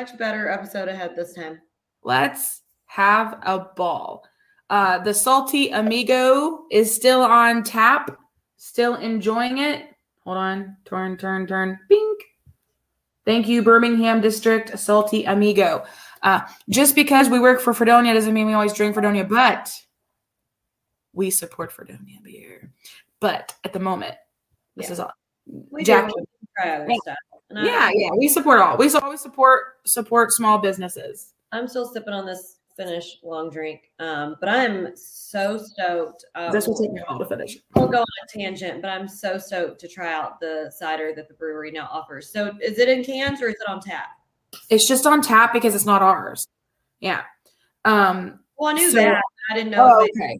Much, better episode ahead this time. Let's have a ball. Uh, the salty amigo is still on tap, still enjoying it. Hold on, turn, turn, turn, bink. Thank you, Birmingham District Salty Amigo. Uh, just because we work for Fredonia doesn't mean we always drink Fredonia, but we support Fredonia beer. But at the moment, this Yeah. is all. We Jackie. Do Yeah. And I- Yeah, we support all. We always support support small businesses. I'm still sipping on this Finnish long drink, um, but I'm so stoked. Uh, This will take me a while to finish. We'll go on a tangent, but I'm so stoked to try out the cider that the brewery now offers. So, is it in cans or is it on tap? It's just on tap because it's not ours. Yeah. Um. Well, I knew So- that. I didn't know. Oh, okay.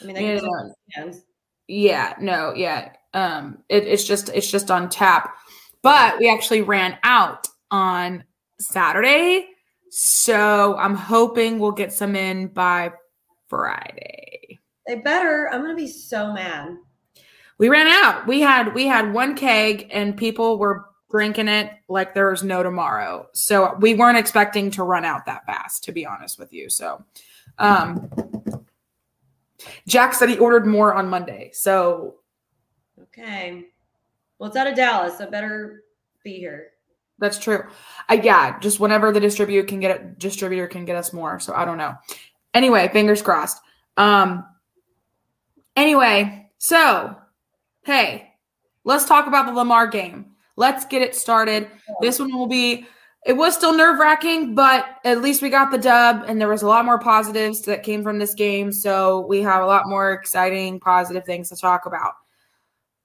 I mean, they Yeah, can no. put it in cans. Yeah. No. Yeah. Um. It, it's just it's just on tap, but we actually ran out on Saturday, so I'm hoping we'll get some in by Friday. They better. I'm gonna be so mad. We ran out. We had we had one keg, and people were drinking it like there was no tomorrow. So we weren't expecting to run out that fast, to be honest with you. So, um, Jack said he ordered more on Monday. So Okay. Well, it's out of Dallas, so better be here. that's true. I yeah, just whenever the distributor can get it, distributor can get us more. So I don't know. Anyway, fingers crossed. Um. Anyway, so hey, let's talk about the Lamar game. Let's get it started. This one will be. It was still nerve wracking, but at least we got the dub, and there was a lot more positives that came from this game. So we have a lot more exciting, positive things to talk about.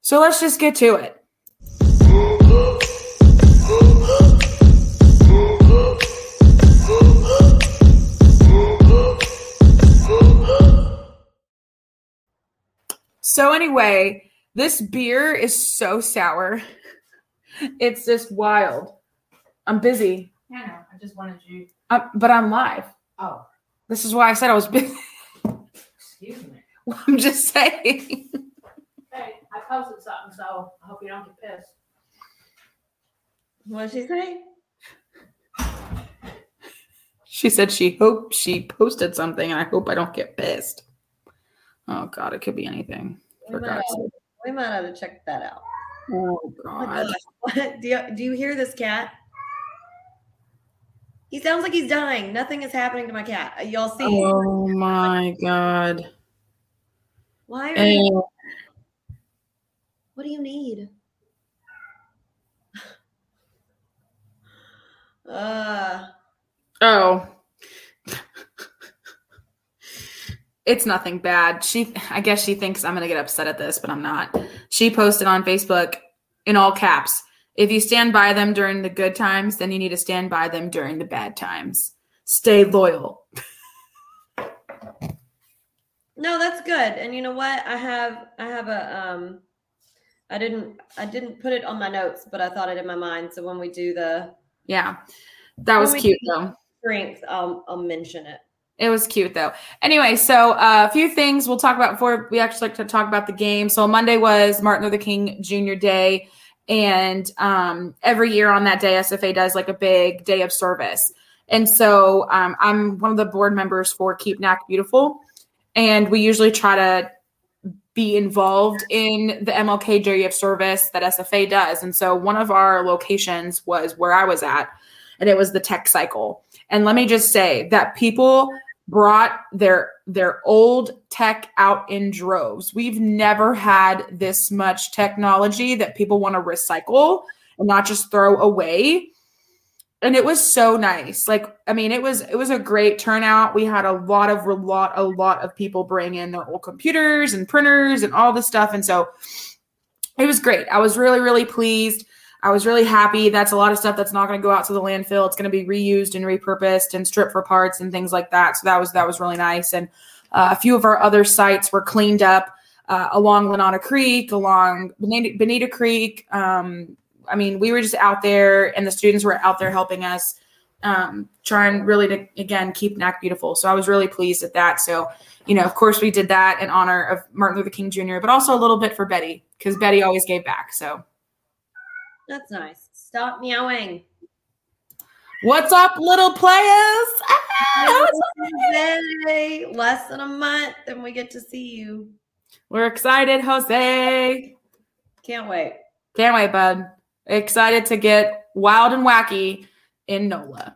So let's just get to it. So anyway, this beer is so sour. It's just wild. I'm busy, I know. I just wanted you. uh, but I'm live. Oh, This is why I said I was busy. excuse me. I'm just saying. Hey, I posted something, so I hope you don't get pissed. What did she say? She said she hoped she posted something, and I hope I don't get pissed. Oh God, it could be anything. We might, have, we might have to check that out. Oh God. What? Do you, do you hear this cat? He sounds like he's dying. Nothing is happening to my cat. Uh, Y'all see? Oh my God. Why are you, what do you need? Uh, oh. It's nothing bad. She I guess she thinks I'm gonna get upset at this, but I'm not. She posted on Facebook in all caps. If you stand by them during the good times, then you need to stand by them during the bad times. Stay loyal. no, that's good. And you know what? I have I have a um I didn't I didn't put it on my notes, but I thought it in my mind. So when we do the Yeah. That was cute though. strength, I'll I'll mention it. It was cute though. Anyway, so uh, a few things we'll talk about before we actually like to talk about the game. So Monday was Martin Luther King Jr. Day, and um, every year on that day, SFA does like a big day of service. And so um, I'm one of the board members for Keep NAC Beautiful, and we usually try to be involved in the MLK of Service that SFA does. And so one of our locations was where I was at, and it was the Tech Cycle. And let me just say that people brought their their old tech out in droves. We've never had this much technology that people want to recycle and not just throw away. And it was so nice. Like I mean, it was it was a great turnout. We had a lot of a lot a lot of people bring in their old computers and printers and all this stuff and so it was great. I was really really pleased. I was really happy. That's a lot of stuff that's not going to go out to the landfill. It's going to be reused and repurposed and stripped for parts and things like that. So that was that was really nice. And uh, a few of our other sites were cleaned up uh, along Lanana Creek, along Banita, Banita Creek. Um, I mean, we were just out there, and the students were out there helping us um, trying really to again keep NAC beautiful. So I was really pleased at that. So you know, of course, we did that in honor of Martin Luther King Jr., but also a little bit for Betty because Betty always gave back. So That's nice. Stop meowing. What's up, little players? Ah, Hey, less than a month and we get to see you. We're excited, Jose. Can't wait. Can't wait, bud. Excited to get wild and wacky in NOLA.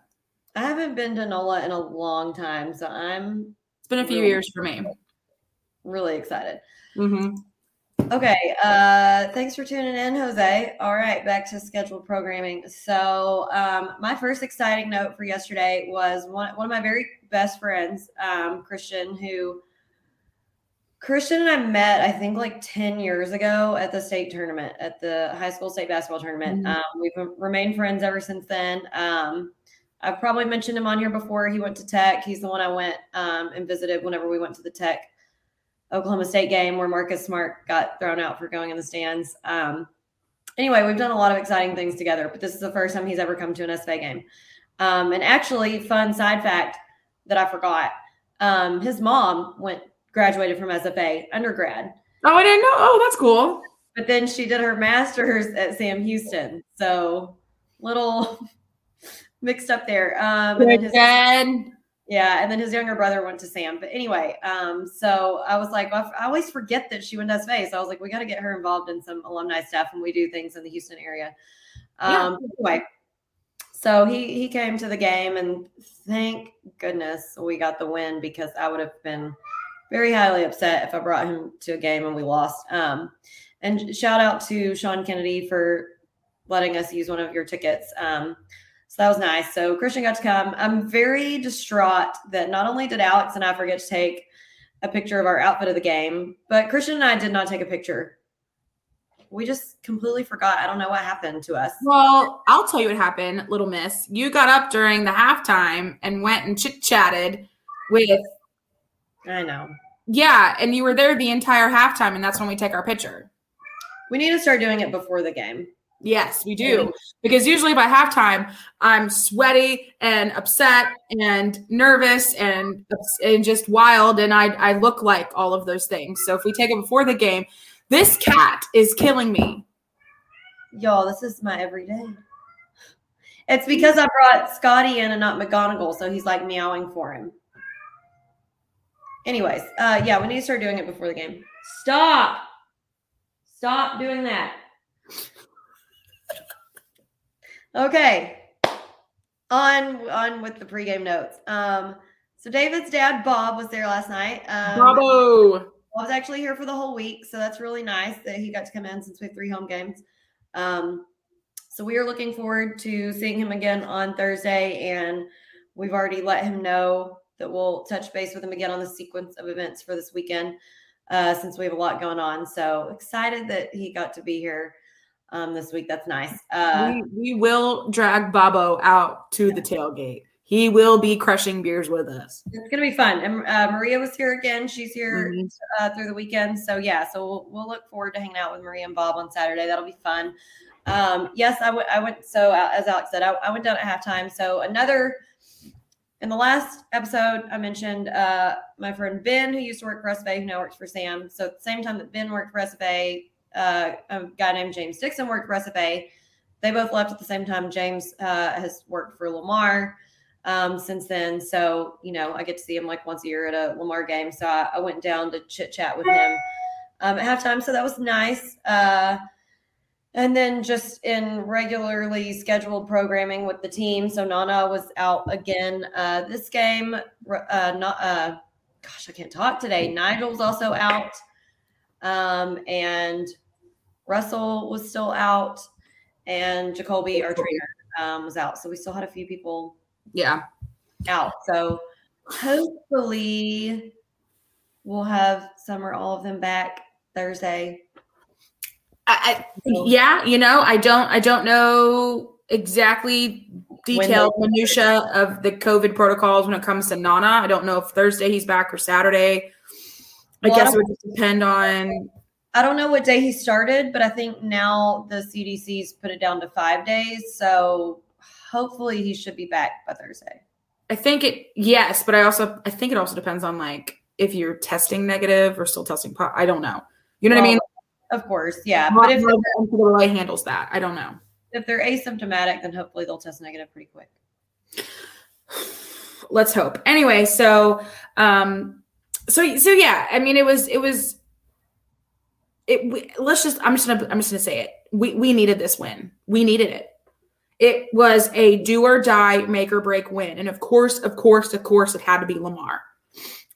I haven't been to NOLA in a long time, so I'm It's been a few Really? years for me. really excited. hmm Okay, uh, thanks for tuning in, Jose. All right, back to scheduled programming. So, um, my first exciting note for yesterday was one, one of my very best friends, um, Christian, who Christian and I met, I think, like 10 years ago at the state tournament, at the high school state basketball tournament. Mhm. Um, we've remained friends ever since then. Um, I've probably mentioned him on here before. He went to Tech. He's the one I went um, and visited whenever we went to the Tech Oklahoma State game where Marcus Smart got thrown out for going in the stands. Um, anyway, we've done a lot of exciting things together, but this is the first time he's ever come to an SFA game. Um, and actually, fun side fact that I forgot: um, his mom went graduated from SFA undergrad, Oh, I didn't know. Oh, that's cool. but then she did her master's at Sam Houston. So little mixed up there. Um, and then his- yeah, and then his younger brother went to Sam. But anyway, um, so I was like, well, I always forget that she went to SFA. So I was like, we got to get her involved in some alumni stuff, and we do things in the Houston area. Um, Anyway, so he he came to the game, and thank goodness we got the win because I would have been very highly upset if I brought him to a game and we lost. Um, and shout out to Sean Kennedy for letting us use one of your tickets. Um, so that was nice. So Christian got to come. I'm very distraught that not only did Alex and I forget to take a picture of our outfit of the game, but Christian and I did not take a picture. We just completely forgot. I don't know what happened to us. Well, I'll tell you what happened, little miss. You got up during the halftime and went and chit chatted with, I know. yeah, and you were there the entire halftime, and that's when we take our picture. We need to start doing it before the game. Yes, we do. Mm-hmm. Because usually by halftime, I'm sweaty and upset and nervous and and just wild, and I I look like all of those things. So if we take it before the game, this cat is killing me. Y'all, this is my everyday. It's because I brought Scotty in and not McGonagall, so he's like meowing for him. Anyways, uh yeah, we need to start doing it before the game. Stop. Stop doing that. Okay. On on with the pregame notes. Um so David's dad Bob was there last night. Um Bravo! Bob's actually here for the whole week, so that's really nice that he got to come in since we have three home games. Um, so we are looking forward to seeing him again on Thursday, and we've already let him know that we'll touch base with him again on the sequence of events for this weekend, uh, since we have a lot going on. So excited that he got to be here um, this week. That's nice. Uh, we, we will drag Babo out to the tailgate. He will be crushing beers with us. it's gonna be fun. And uh, Maria was here again. She's here Mhm. uh, through the weekend. So yeah, so we'll, we'll look forward to hanging out with Maria and Bob on Saturday. That'll be fun. Um, yes, I went. Went. So uh, as Alex said, I, I went down at halftime. So another. In the last episode, I mentioned uh, my friend Ben, who used to work for SFA, who now works for Sam. So at the same time that Ben worked for SFA, uh, a guy named James Dixon worked for SFA. They both left at the same time. James uh, has worked for Lamar um, since then. So, you know, I get to see him like once a year at a Lamar game. So I, I went down to chit chat with him um, at halftime. So that was nice. And then just in regularly scheduled programming with the team. So Nana was out again uh, this game. Uh, not, uh, gosh, I can't talk today. Nigel's also out. Um, and Russell was still out. And Jacoby, our trainer, um, was out. So we still had a few people Yeah. out. So hopefully we'll have some or all of them back Thursday. I, I, yeah, you know, I don't I don't know exactly detailed minutia of the COVID protocols when it comes to Nana. I don't know if Thursday he's back or Saturday. I Well, guess it would just depend on I don't know what day he started, but I think now the CDC's put it down to five days. So hopefully he should be back by Thursday. I think it yes, but I also I think it also depends on like if you're testing negative or still testing. Po- I don't know. You know what I mean? Of course, yeah. But if the NCAA handles that, I don't know. if they're asymptomatic, then hopefully they'll test negative pretty quick. let's hope anyway so um so so yeah i mean it was it was it we, let's just i'm just gonna i'm just gonna say it we we needed this win we needed it it was a do or die make or break win and of course of course of course it had to be lamar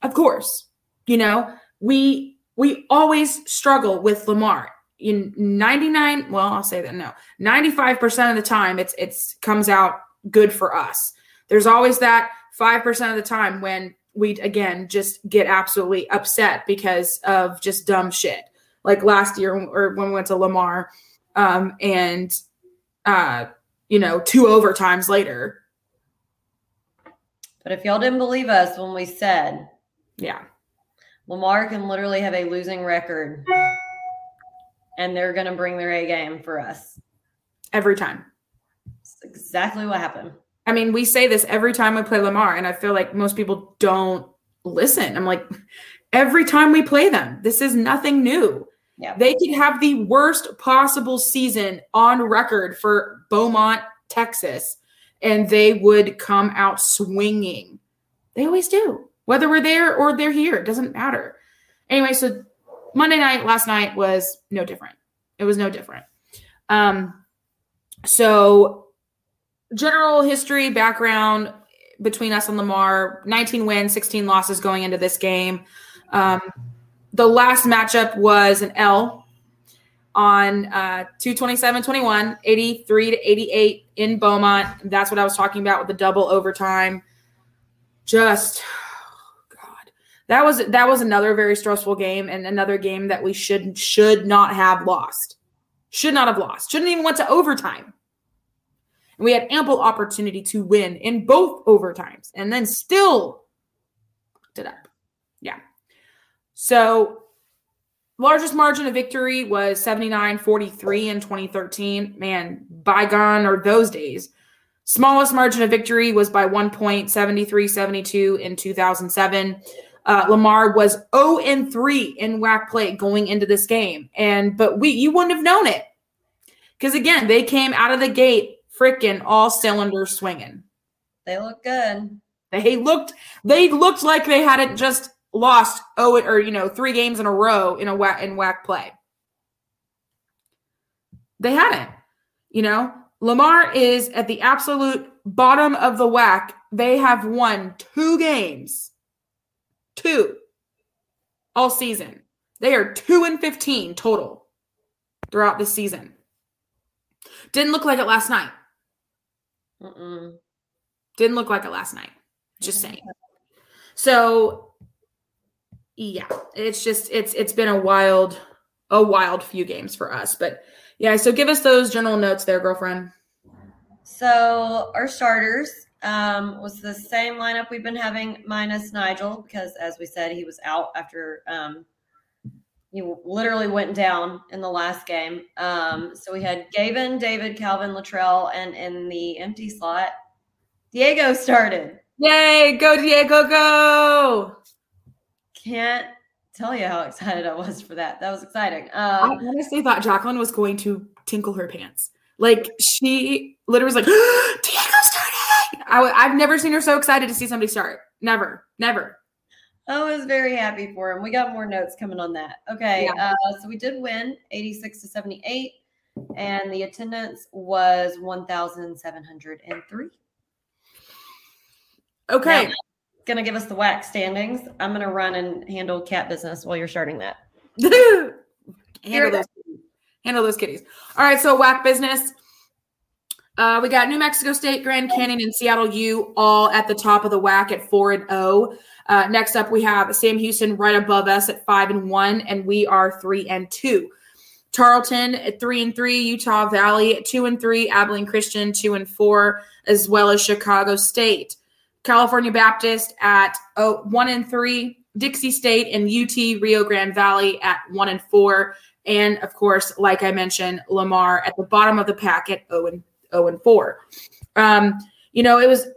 of course you know we we always struggle with lamar. In 99 well i'll say that no. 95% of the time it's it's comes out good for us. There's always that 5% of the time when we again just get absolutely upset because of just dumb shit. Like last year or when we went to lamar um, and uh, you know two overtimes later. But if y'all didn't believe us when we said yeah Lamar can literally have a losing record and they're going to bring their A game for us, every time. It's exactly what happened. i mean we say this every time we play lamar and i feel like most people don't listen. I'm like every time we play them this is nothing new. Yeah. they could have the worst possible season on record for beaumont texas and they would come out swinging. They always do whether we're there or they're here it doesn't matter. Anyway so monday night last night was no different. It was no different. Um so general history background between us and lamar 19 wins 16 losses going into this game. Um, the last matchup was an l on uh 227 21 83 to 88 in beaumont. That's what i was talking about with the double overtime. Just that was that was another very stressful game and another game that we should should not have lost. Should not have lost. Shouldn't even went to overtime. And we had ample opportunity to win in both overtimes and then still fucked it up. Yeah. So largest margin of victory was 79-43 in 2013 man bygone are those days. Smallest margin of victory was by 1 point 73-72 in 2007 uh, lamar was 0 and 3 in WAC play going into this game and but we you wouldn't have known it because again they came out of the gate freaking all cylinders swinging They look good. they looked they looked like they hadn't just lost oh or you know three games in a row in a WAC in WAC play. They hadn't. You know, Lamar is at the absolute bottom of the WAC. They have won two games. Two all season. They are 2 and 15 total throughout this season. Didn't look like it last night. Mm-mm. Didn't look like it last night. Just saying. So yeah, it's just it's it's been a wild a wild few games for us. But yeah, so give us those general notes there, girlfriend. So our starters um, was the same lineup we've been having minus Nigel because, as we said, he was out after um, he literally went down in the last game. Um, so we had Gavin, David, Calvin, Latrell, and in the empty slot, Diego started. Yay, go Diego, go! Can't tell you how excited I was for that. That was exciting. I Um, honestly thought Jacqueline was going to tinkle her pants. Like she literally was like, Diego. I I've never seen her so excited to see somebody start. Never, never. I was very happy for him. We got more notes coming on that. Okay, uh, so we did win 86 to 78, and the attendance was 1,703. Okay. Now, gonna give us the WAC standings. I'm gonna run and handle cat business while you're starting that. handle those handle those kitties. All right, so WAC business. Uh, we got New Mexico State, Grand Canyon, and Seattle U all at the top of the WAC at four and zero. Uh, next up, we have Sam Houston right above us at five and one, and we are three and two. Tarleton at three and three, Utah Valley at two and three, Abilene Christian two and four, as well as Chicago State. California Baptist at oh, one and three, Dixie State and UT Rio Grande Valley at one and four, and of course, like I mentioned, Lamar at the bottom of the pack at zero and zero and four. Um, you know, it was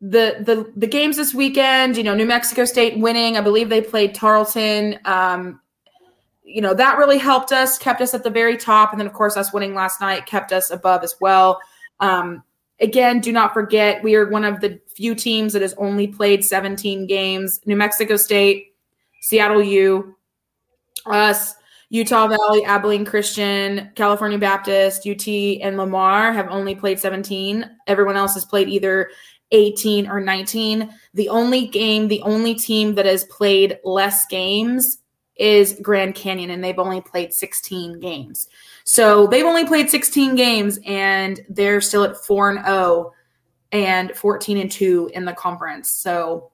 the the the games this weekend, you know, New Mexico State winning. I believe they played Tarleton. Um, you know, that really helped us, kept us at the very top, and then of course us winning last night kept us above as well. Um, again, do not forget we are one of the few teams that has only played 17 games. New Mexico State, Seattle U, us, Utah Valley, Abilene Christian, California Baptist, UT, and Lamar have only played 17. Everyone else has played either 18 or 19. The only game, the only team that has played less games is Grand Canyon, and they've only played 16 games. So they've only played 16 games, and they're still at 4 and 0 and 14 and 2 in the conference. So,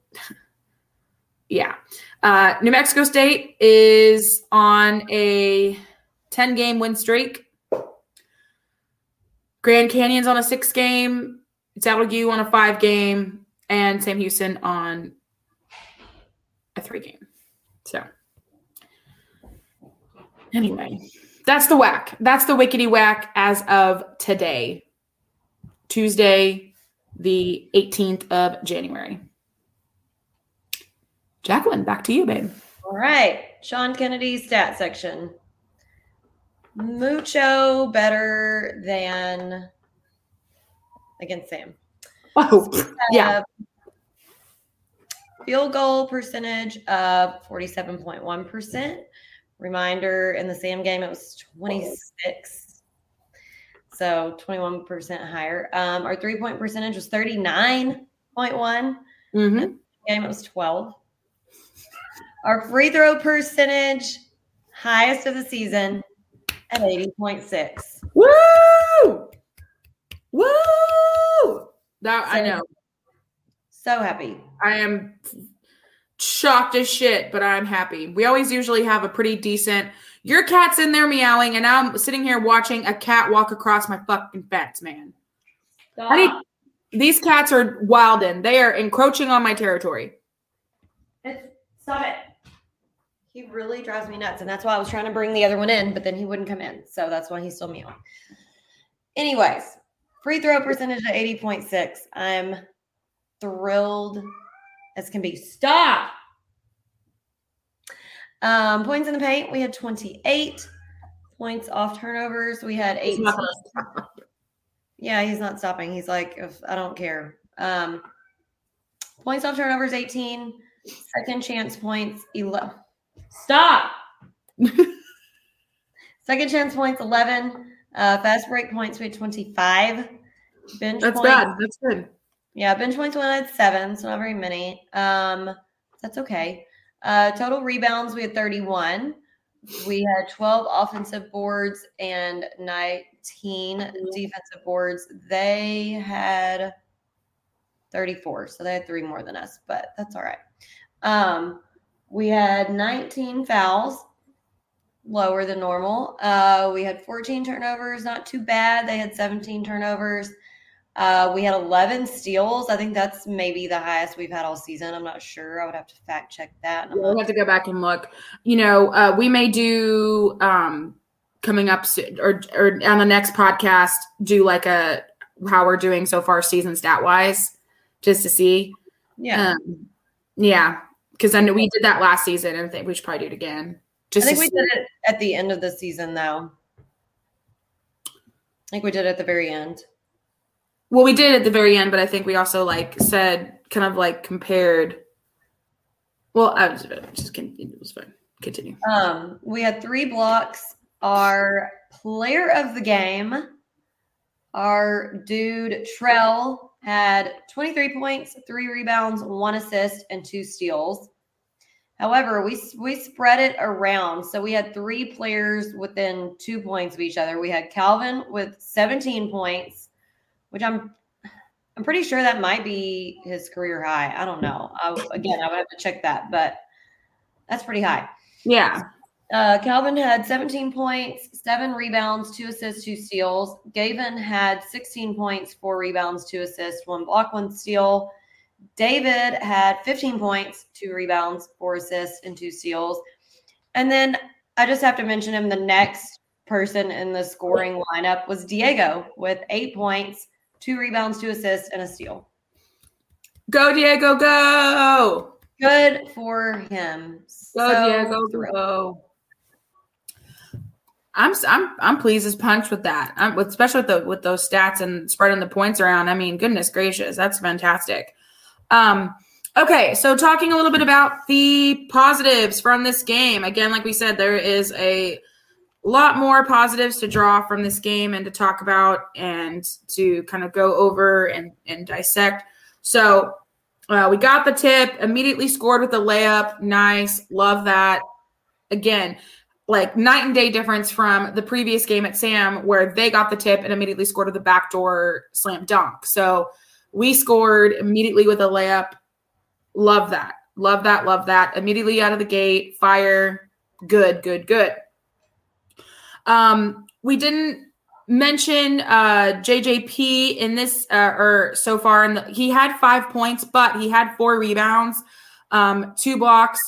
yeah. Uh, New Mexico State is on a 10 game win streak. Grand Canyon's on a six game. Seattle U on a five game. And Sam Houston on a three game. So, anyway, that's the WAC. That's the wickety whack as of today, Tuesday, the 18th of January. Jacqueline, back to you, babe. All right. Sean Kennedy stat section. Mucho better than against Sam. Oh, yeah. Field goal percentage of 47.1%. Reminder in the Sam game, it was 26. So 21% higher. Um, our three point percentage was 39.1. Mm-hmm. Game, it was 12. Our free throw percentage, highest of the season at 80.6. Woo! Woo! That I know. So happy. I am shocked as shit, but I'm happy. We always usually have a pretty decent. Your cat's in there meowing, and now I'm sitting here watching a cat walk across my fucking fence, man. Need, these cats are wildin'. They are encroaching on my territory. It's, stop it. He really drives me nuts. And that's why I was trying to bring the other one in, but then he wouldn't come in. So that's why he's still meowing. Anyways, free throw percentage at 80.6. I'm thrilled as can be. Stop. Um, points in the paint, we had 28. Points off turnovers, we had 18. Yeah, he's not stopping. He's like, if I don't care. Um, points off turnovers, 18. Second chance points, 11. Stop. Second chance points, 11. Uh, fast break points, we had 25. Bench That's points, bad. That's good. yeah, bench points we had seven, so not very many. Um, that's okay. Uh, total rebounds we had 31. We had 12 offensive boards and 19 defensive boards. They had 34, so they had three more than us, but that's all right. Um, we had 19 fouls, lower than normal. Uh, we had 14 turnovers, not too bad. They had 17 turnovers. Uh, we had 11 steals. I think that's maybe the highest we've had all season. I'm not sure. I would have to fact check that. I'm We'll have to go back and look. You know, uh, we may do um, coming up soon, or or on the next podcast do like a how we're doing so far season stat wise, just to see. yeah. Um, yeah, because I know we did that last season, and I think we should probably do it again. I think we see. did it at the end of the season, though. I think we did it at the very end. Well, we did at the very end, but I think we also like said kind of like compared. Well, I was just continue. It was fine. Continue. Um, we had three blocks. Our player of the game, our dude Trell, had 23 points, three rebounds, one assist, and two steals. However, we we spread it around, so we had three players within two points of each other. We had Calvin with 17 points, which I'm I'm pretty sure that might be his career high. I don't know. I, again, I would have to check that, but that's pretty high. Yeah. Uh, Calvin had 17 points, seven rebounds, two assists, two steals. Gavin had 16 points, four rebounds, two assists, one block, one steal. David had 15 points, two rebounds, four assists, and two steals. And then I just have to mention him. The next person in the scoring lineup was Diego with eight points, two rebounds, two assists, and a steal. Go, Diego, go. Good for him. Go, So Diego, thrilled. go. I'm I'm I'm pleased as punch with that. I'm, with, especially with the with those stats and spreading the points around. I mean, goodness gracious, that's fantastic. Um, okay, so talking a little bit about the positives from this game. Again, like we said, there is a lot more positives to draw from this game and to talk about and to kind of go over and and dissect. So uh, we got the tip, immediately scored with a layup. Nice. Love that. Again, like night and day difference from the previous game at Sam, where they got the tip and immediately scored with a backdoor slam dunk. So we scored immediately with a layup. Love that. Love that. Love that. Immediately out of the gate, fire. Good, good, good. Um, we didn't mention uh JJP in this uh, or so far and he had 5 points but he had 4 rebounds um 2 blocks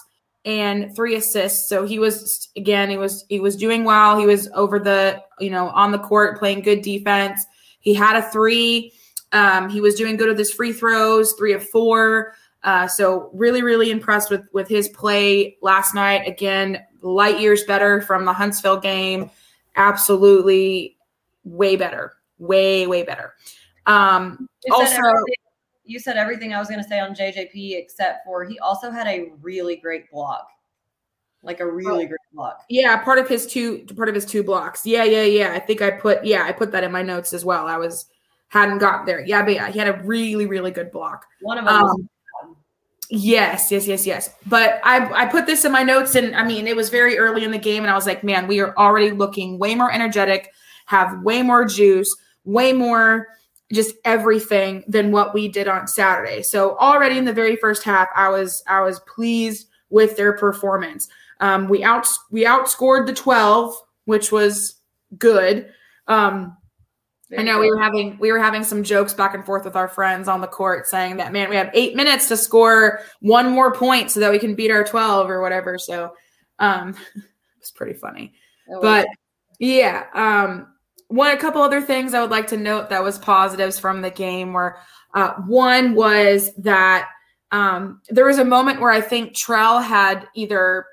and 3 assists so he was again he was he was doing well he was over the you know on the court playing good defense he had a 3 um he was doing good with his free throws 3 of 4 uh, so really, really impressed with with his play last night. Again, light years better from the Huntsville game. Absolutely, way better, way way better. Um, You also, you said everything I was going to say on JJP except for he also had a really great block, like a Oh. really great block. yeah, part of his two part of his two blocks. Yeah, yeah, yeah. I think I put yeah I put that in my notes as well. I was hadn't gotten there. Yeah, but yeah, he had a really really good block. One of them. Um, Yes, yes, yes, yes. But I I put this in my notes, and I mean it was very early in the game, and I was like, man, we are already looking way more energetic, have way more juice, way more just everything than what we did on Saturday. So already in the very first half, I was I was pleased with their performance. Um, we out we outscored the twelve, which was good. Um, I know we were having we were having some jokes back and forth with our friends on the court saying that man we have eight minutes to score one more point so that we can beat our 12 or whatever. So um it's pretty funny. But yeah um one a couple other things i would like to note that was positives from the game were uh, one was that um there was a moment where i think trell had either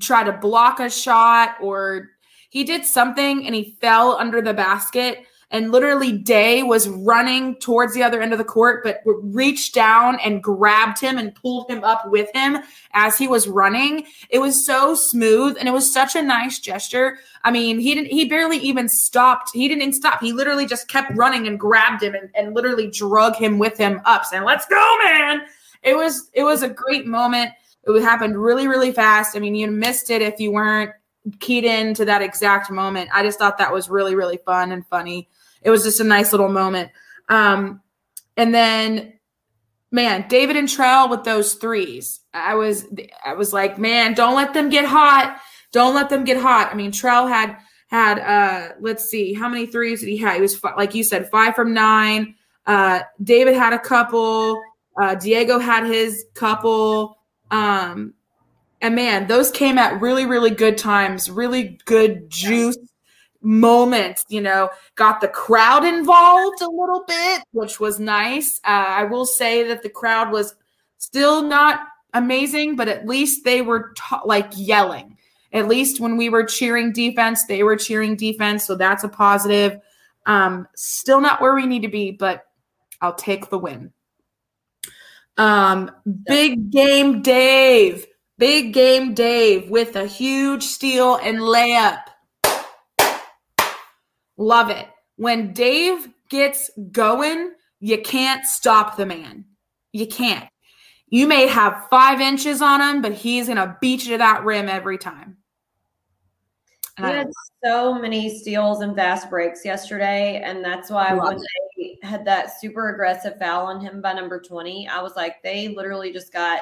tried to block a shot or he did something and he fell under the basket and literally Day was running towards the other end of the court, but reached down and grabbed him and pulled him up with him as he was running. It was so smooth and it was such a nice gesture. I mean, he didn't he barely even stopped. He didn't stop. He literally just kept running and grabbed him and, and literally drug him with him up, saying, Let's go, man. It was it was a great moment. It happened really, really fast. I mean, you missed it if you weren't keyed in to that exact moment. I just thought that was really, really fun and funny it was just a nice little moment. Um, and then, man, David and Trell with those threes. I was, I was like, man, don't let them get hot. Don't let them get hot. I mean, Trell had had uh, let's see, how many threes did he have? He was like you said, five from nine. Uh, David had a couple. Uh, Diego had his couple. Um, and man, those came at really, really good times. Really good juice moments, you know, got the crowd involved a little bit, which was nice. Uh, I will say that the crowd was still not amazing, but at least they were ta- like yelling. At least when we were cheering defense, they were cheering defense. So that's a positive. Um, still not where we need to be, but I'll take the win. Um, big game Dave. Big game Dave with a huge steal and layup. Love it. When Dave gets going, you can't stop the man. You can't. You may have five inches on him, but he's going to beat you to that rim every time. He And I- had so many steals and fast breaks yesterday, and that's why Love when they had that super aggressive foul on him by number twenty, I was like, they literally just got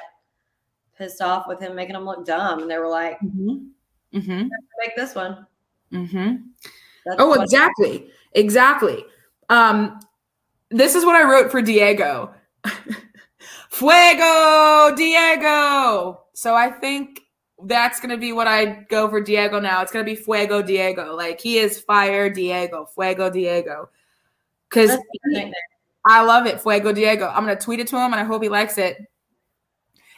pissed off with him making them look dumb, and they were like, Mhm. Mhm. "Make this one." Mhm. That's Oh, exactly. Exactly. Um, this is what I wrote for Diego. Fuego, Diego. So I think that's gonna be what I go for Diego now. It's gonna be Fuego Diego. Like he is fire Diego, Fuego Diego. Because That's the nickname. I love it, Fuego Diego. I'm gonna tweet it to him, and I hope he likes it.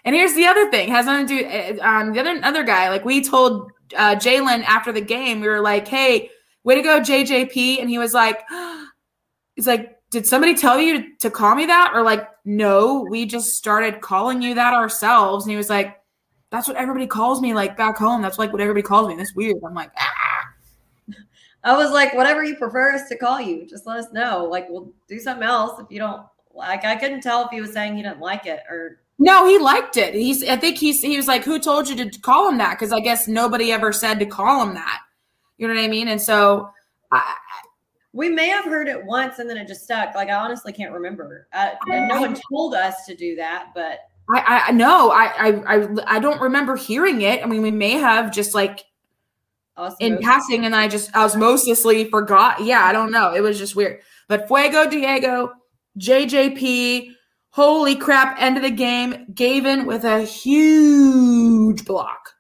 And here's the other thing: has nothing to do. uh, Um, the other other guy, like we told uh, Jalen after the game, we were like, "Hey, way to go, JJP," and he was like, "He's like, did somebody tell you to call me that?" Or like, "No, we just started calling you that ourselves." And he was like, "That's what everybody calls me, like back home. That's like what everybody calls me. That's weird." I'm like, ah. I was like, whatever you prefer us to call you, just let us know. Like, we'll do something else if you don't like. I couldn't tell if he was saying he didn't like it or No, he liked it. He's. I think he's. He was like, "Who told you to call him that?" Because I guess nobody ever said to call him that. You know what I mean? And so, I, we may have heard it once and then it just stuck. Like, I honestly can't remember. Uh, I, no one told us to do that, but I, I no, I, I, I, I don't remember hearing it. I mean, we may have just like in passing, and I just osmosisly forgot. Yeah, I don't know. It was just weird. But Fuego Diego, JJP, holy crap! End of the game. Gavin with a huge block.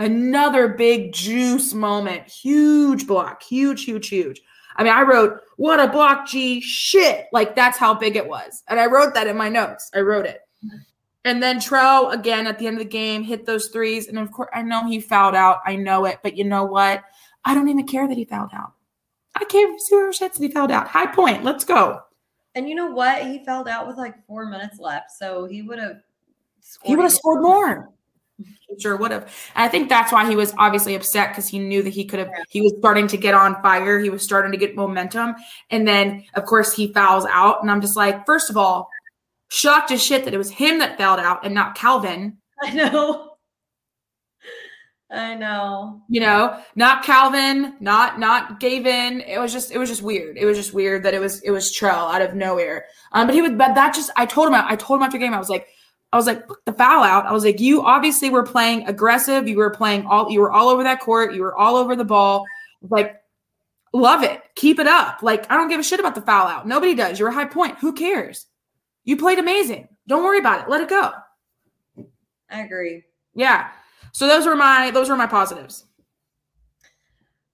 Another big juice moment. Huge block. Huge, huge, huge. I mean, I wrote, what a block, G shit. Like, that's how big it was. And I wrote that in my notes. I wrote it. And then Trell, again, at the end of the game, hit those threes. And of course, I know he fouled out. I know it. But you know what? I don't even care that he fouled out. I care zero shits that he fouled out. High point. Let's go. And you know what? He fouled out with like four minutes left, so he would have. He would have scored more. Sure would have. And I think that's why he was obviously upset because he knew that he could have. He was starting to get on fire. He was starting to get momentum, and then of course he fouls out. And I'm just like, first of all, shocked as shit that it was him that fouled out and not Calvin. I know. I know. You know, not Calvin, not not Gavin. It was just it was just weird. It was just weird that it was it was Trell out of nowhere. Um, but he was but that just I told him I told him after game I was like I was like the foul out. I was like you obviously were playing aggressive. You were playing all you were all over that court. You were all over the ball. Like love it. Keep it up. Like I don't give a shit about the foul out. Nobody does. You're a high point. Who cares? You played amazing. Don't worry about it. Let it go. I agree. Yeah. So those were my those were my positives.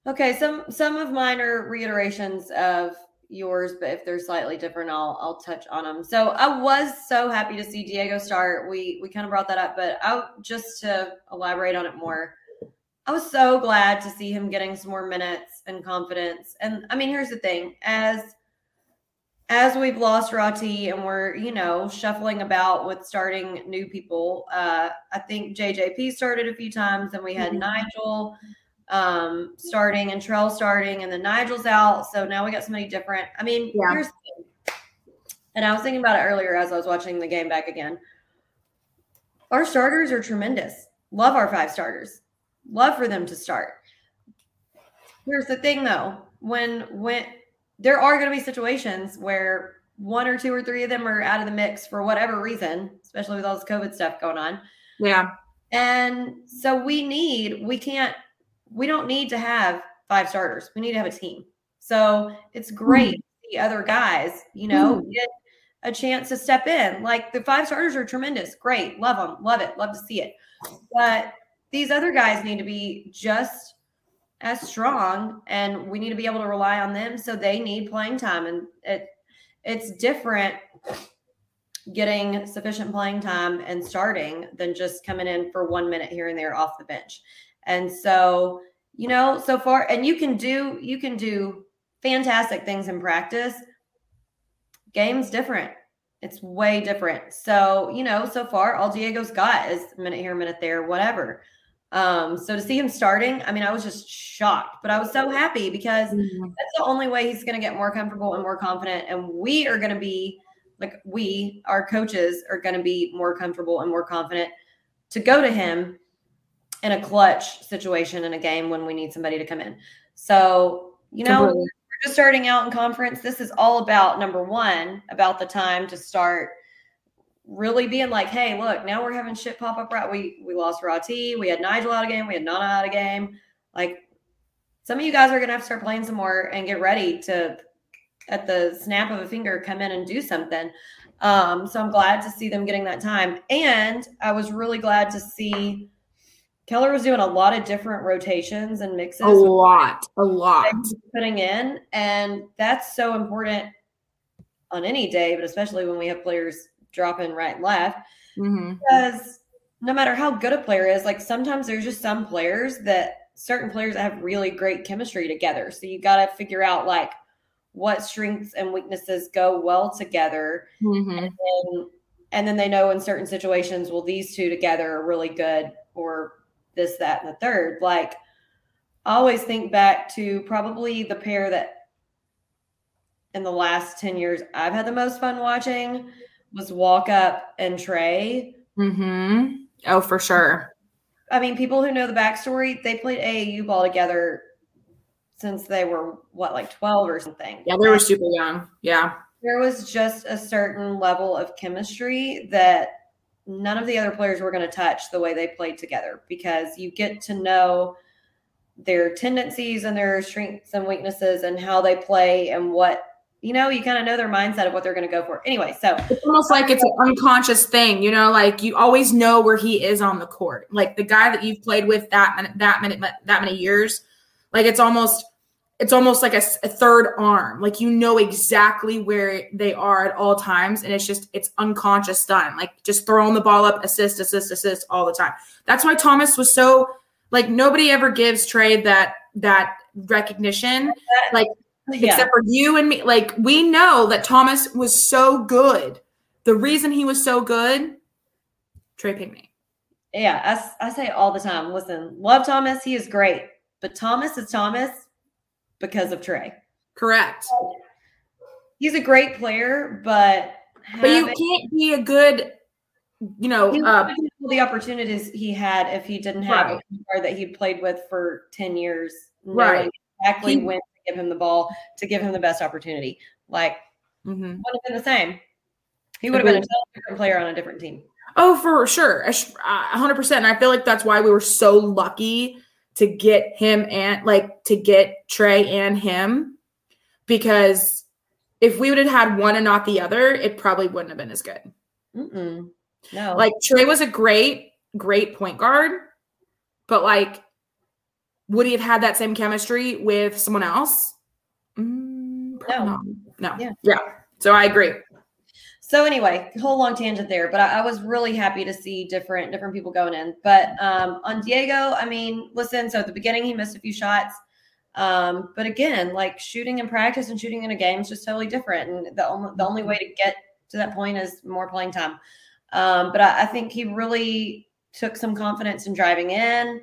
Okay, some some of mine are reiterations of yours, but if they're slightly different, I'll I'll touch on them. So I was so happy to see Diego start. We we kind of brought that up, but I just to elaborate on it more. I was so glad to see him getting some more minutes and confidence. And I mean, here's the thing: as as we've lost Rati and we're you know shuffling about with starting new people, uh, I think JJP started a few times, and we had Mhm. Nigel um starting and Trell starting, and then Nigel's out. So now we got somebody different. I mean, Yeah. here's the thing. And I was thinking about it earlier as I was watching the game back again. Our starters are tremendous. Love our five starters. Love for them to start. Here's the thing though, when when there are going to be situations where one or two or three of them are out of the mix for whatever reason, especially with all this COVID stuff going on. Yeah. And so we need, we can't, we don't need to have five starters. We need to have a team. So it's great to see other guys, you know, Mm. get a chance to step in. Like the five starters are tremendous. Great. Love them. Love it. Love to see it. But these other guys need to be just as strong and we need to be able to rely on them. So they need playing time. And it it's different getting sufficient playing time and starting than just coming in for one minute here and there off the bench. And so, you know, so far, and you can do you can do fantastic things in practice. Game's different. It's way different. So, you know, so far all Diego's got is a minute here, a minute there, whatever. Um, so to see him starting, I mean, I was just shocked, but I was so happy because that's the only way he's going to get more comfortable and more confident. And we are going to be like, we, our coaches, are going to be more comfortable and more confident to go to him in a clutch situation in a game when we need somebody to come in. So, you know, we're just starting out in conference. This is all about number one, about the time to start really being like, hey, look, now we're having shit pop up right. We we lost Rati, we had Nigel out of game, we had Nana out of game. Like some of you guys are gonna have to start playing some more and get ready to at the snap of a finger come in and do something. Um, so I'm glad to see them getting that time. And I was really glad to see Keller was doing a lot of different rotations and mixes A lot. A lot. putting in. And that's so important on any day, but especially when we have players dropping right and left. hmm Because no matter how good a player is, like sometimes there's just some players that certain players that have really great chemistry together. So you got to figure out like what strengths and weaknesses go well together. hmm And, and then they know in certain situations, well, these two together are really good, or this, that, and the third. Like, I always think back to probably the pair that in the last 10 years I've had the most fun watching was Walkup and Trey. Mm-hmm. Oh, for sure. I mean, people who know the backstory, they played AAU ball together since they were what, like 12 or something. Yeah, they were super young. Yeah. there was just a certain level of chemistry that none of the other players were going to touch the way they played together because you get to know their tendencies and their strengths and weaknesses and how they play and what you know you kind of know their mindset of what they're going to go for anyway so It's almost like it's an unconscious thing, you know, like you always know where he is on the court. Like the guy that you've played with that that many that many years, like it's almost it's almost like a third arm. Like you know exactly where they are at all times, and it's just it's unconscious done. Like just throwing the ball up, assist, assist, assist all the time. That's why Thomas was so like nobody ever gives Trey that that recognition like yeah except for you and me. Like we know that Thomas was so good. The reason he was so good, Trey Pinkney. yeah I say all the time listen love thomas he is great but thomas is thomas because of trey Correct. he's a great player but But you can't be a good, you know, uh, the opportunities he had if he didn't have Right. a guard that he'd played with for 10 years, Right. exactly He- when to give him the ball to give him the best opportunity. Like, mm-hmm. wouldn't have been the same. He would have been a totally different player on a different team. oh, for sure. A hundred percent. And I feel like that's why we were so lucky to get him and like to get Trey and him because if we would have had one and not the other, it probably wouldn't have been as good. Mm-mm. No. Like Trey was a great, great point guard, but like, would he have had that same chemistry with someone else? Mm, No. not. No. Yeah. Yeah. So I agree. So anyway, whole long tangent there, but I, I was really happy to see different different people going in. But um, on Diego, I mean, listen. So at the beginning, he missed a few shots, um, but again, like shooting in practice and shooting in a game is just totally different. And the only the only way to get to that point is more playing time. Um, but I, I think he really took some confidence in driving in,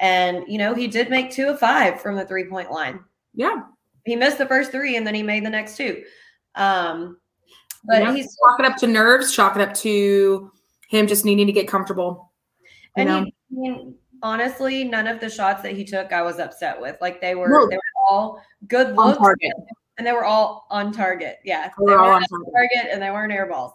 and you know, he did make two of five from the three point line Yeah. he missed the first three and then he made the next two. Um, but Yeah. he's chalk it up to nerves, chalk it up to him just needing to get comfortable. And he, I mean, honestly, none of the shots that he took, I was upset with. Like they were, No. they were all good looks, and they were all on target. Yeah, They they were all on target. target, and they weren't air balls.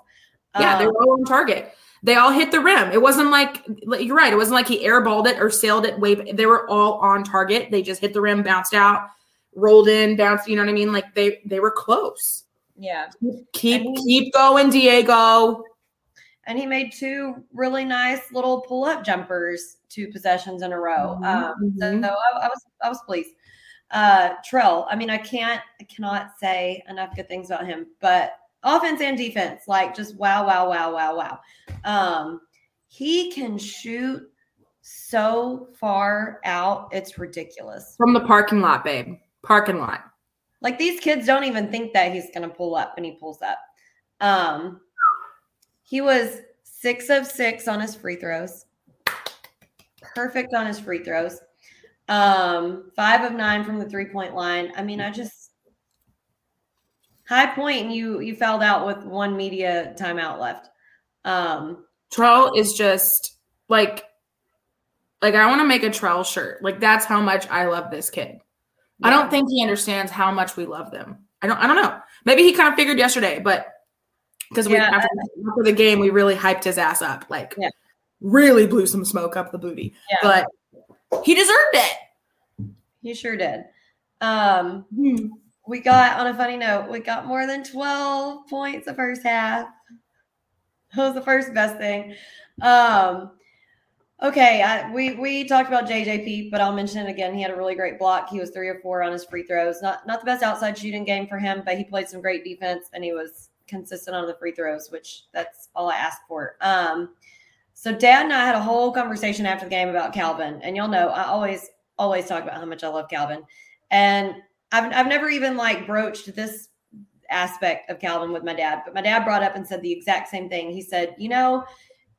Yeah, they Um, were all on target. They all hit the rim. It wasn't like like, you're right. It wasn't like he airballed it or sailed it way. They were all on target. They just hit the rim, bounced out, rolled in, bounced. You know what I mean? Like they they were close. Yeah, Keep he- keep going, Diego. and he made two really nice little pull up jumpers, two possessions in a row. Mhm, Um, so, so I, I was I was pleased. Uh, Trell, I mean, I can't I cannot say enough good things about him, but offense and defense, like just wow, wow, wow, wow, wow. Um, he can shoot so far out, it's ridiculous. From the parking lot, babe. Parking lot. Like these kids don't even think that he's gonna pull up and he pulls up. Um he was six of six on his free throws. Perfect on his free throws. Um, five of nine from the three-point line. I mean, I just high point and you you fouled out with one media timeout left. Um Trell is just like like I want to make a Trell shirt. Like that's how much I love this kid. I don't think he understands how much we love them. I don't I don't know. Maybe he kind of figured yesterday, but because we Yeah. after, after the game we really hyped his ass up. Like Yeah. really blew some smoke up the booty. But he deserved it. he sure did. Um we got on a funny note, we got more than 12 points the first half. That was the first best thing. Um, Okay, I, we we talked about JJP, but I'll mention it again. He had a really great block. He was three or four on his free throws. Not not the best outside shooting game for him, but he played some great defense and he was consistent on the free throws, which that's all I ask for. Um, so Dad and I had a whole conversation after the game about Calvin, and y'all know I always always talk about how much I love Calvin, and I've I've never even like broached this aspect of Calvin with my dad, but my dad brought up and said the exact same thing. He said, you know,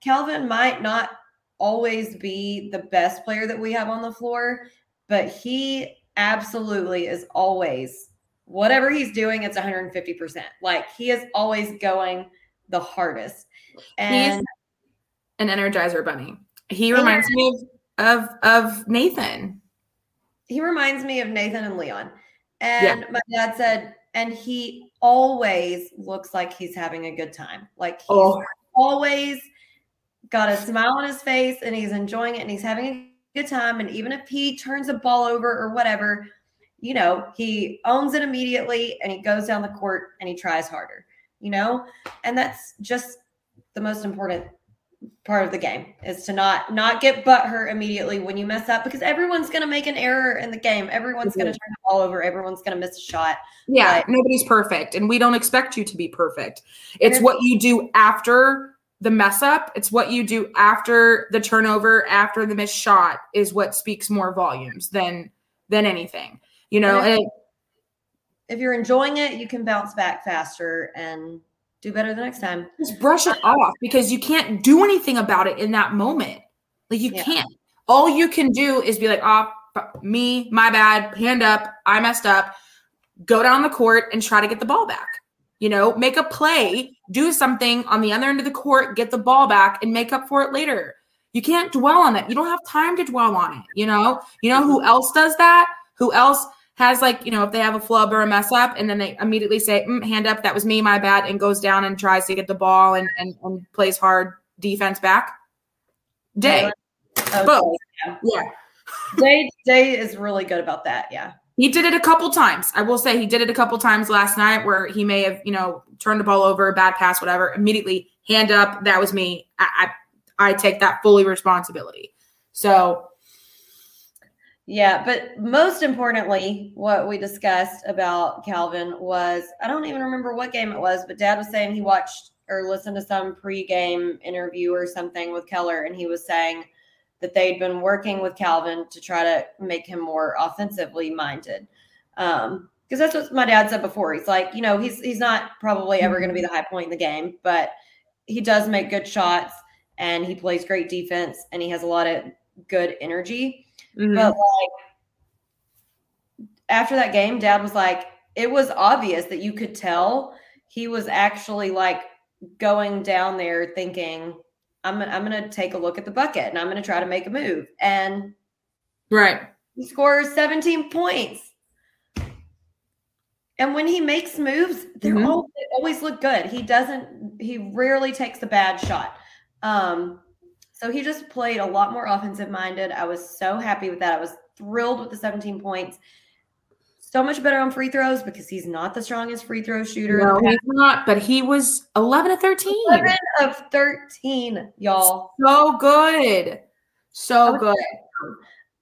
Calvin might not always be the best player that we have on the floor, but he absolutely is always whatever he's doing, it's 150%. Like he is always going the hardest. And He's an energizer bunny. He reminds me of, of of Nathan. he reminds me of Nathan and Leon. And my dad said, and he always looks like he's having a good time. Like he's Oh. always got a smile on his face and he's enjoying it and he's having a good time. And even if he turns a ball over or whatever, you know, he owns it immediately and he goes down the court and he tries harder, you know? And that's just the most important part of the game is to not not get butt hurt immediately when you mess up because everyone's going to make an error in the game. Everyone's going to mm-hmm. turn the ball over. Everyone's going to miss a shot. Yeah, Right. nobody's perfect, and we don't expect you to be perfect. It's- what you do after the mess up. It's what you do after the turnover, after the missed shot, is what speaks more volumes than than anything. You know, And and If you're enjoying it, you can bounce back faster and do better the next time. just brush it off because you can't do anything about it in that moment. Like you Yeah. can't. All you can do is be like, "Oh, me, my bad, hand up, I messed up." Go down the court and try to get the ball back. You know, make a play, do something on the other end of the court, get the ball back, and make up for it later. You can't dwell on it. You don't have time to dwell on it. You know, you know who else does that? Who else has like, you know, if they have a flub or a mess up, and then they immediately say, mm, "Hand up, that was me, my bad," and goes down and tries to get the ball and and, and plays hard defense back. Day, Oh, both. yeah. Yeah. Day Day is really good about that. Yeah. He did it a couple times. I will say he did it a couple times last night where he may have, you know, turned the ball over, bad pass, whatever. Immediately, hand up, that was me. I I, I take that fully responsibility. So Yeah, but most importantly, what we discussed about Calvin was I don't even remember what game it was, but dad was saying he watched or listened to some pregame interview or something with Keller, and he was saying that they'd been working with Calvin to try to make him more offensively minded. Um, because that's what my dad said before. He's like, you know, he's he's not probably ever going to be the high point in the game, but he does make good shots and he plays great defense and he has a lot of good energy. mhm. But like after that game, dad was like, it was obvious that you could tell he was actually like going down there thinking, I'm I'm gonna take a look at the bucket and I'm gonna try to make a move. And right. he scores 17 points. And when he makes moves, they're Mhm. all, they always look good. He doesn't, he rarely takes the bad shot. Um, so he just played a lot more offensive minded. I was so happy with that. I was thrilled with the 17 points. So much better on free throws because he's not the strongest free throw shooter. No, he's not, but he was 11 to 13. 11 of 13, y'all. So good. So Okay. good.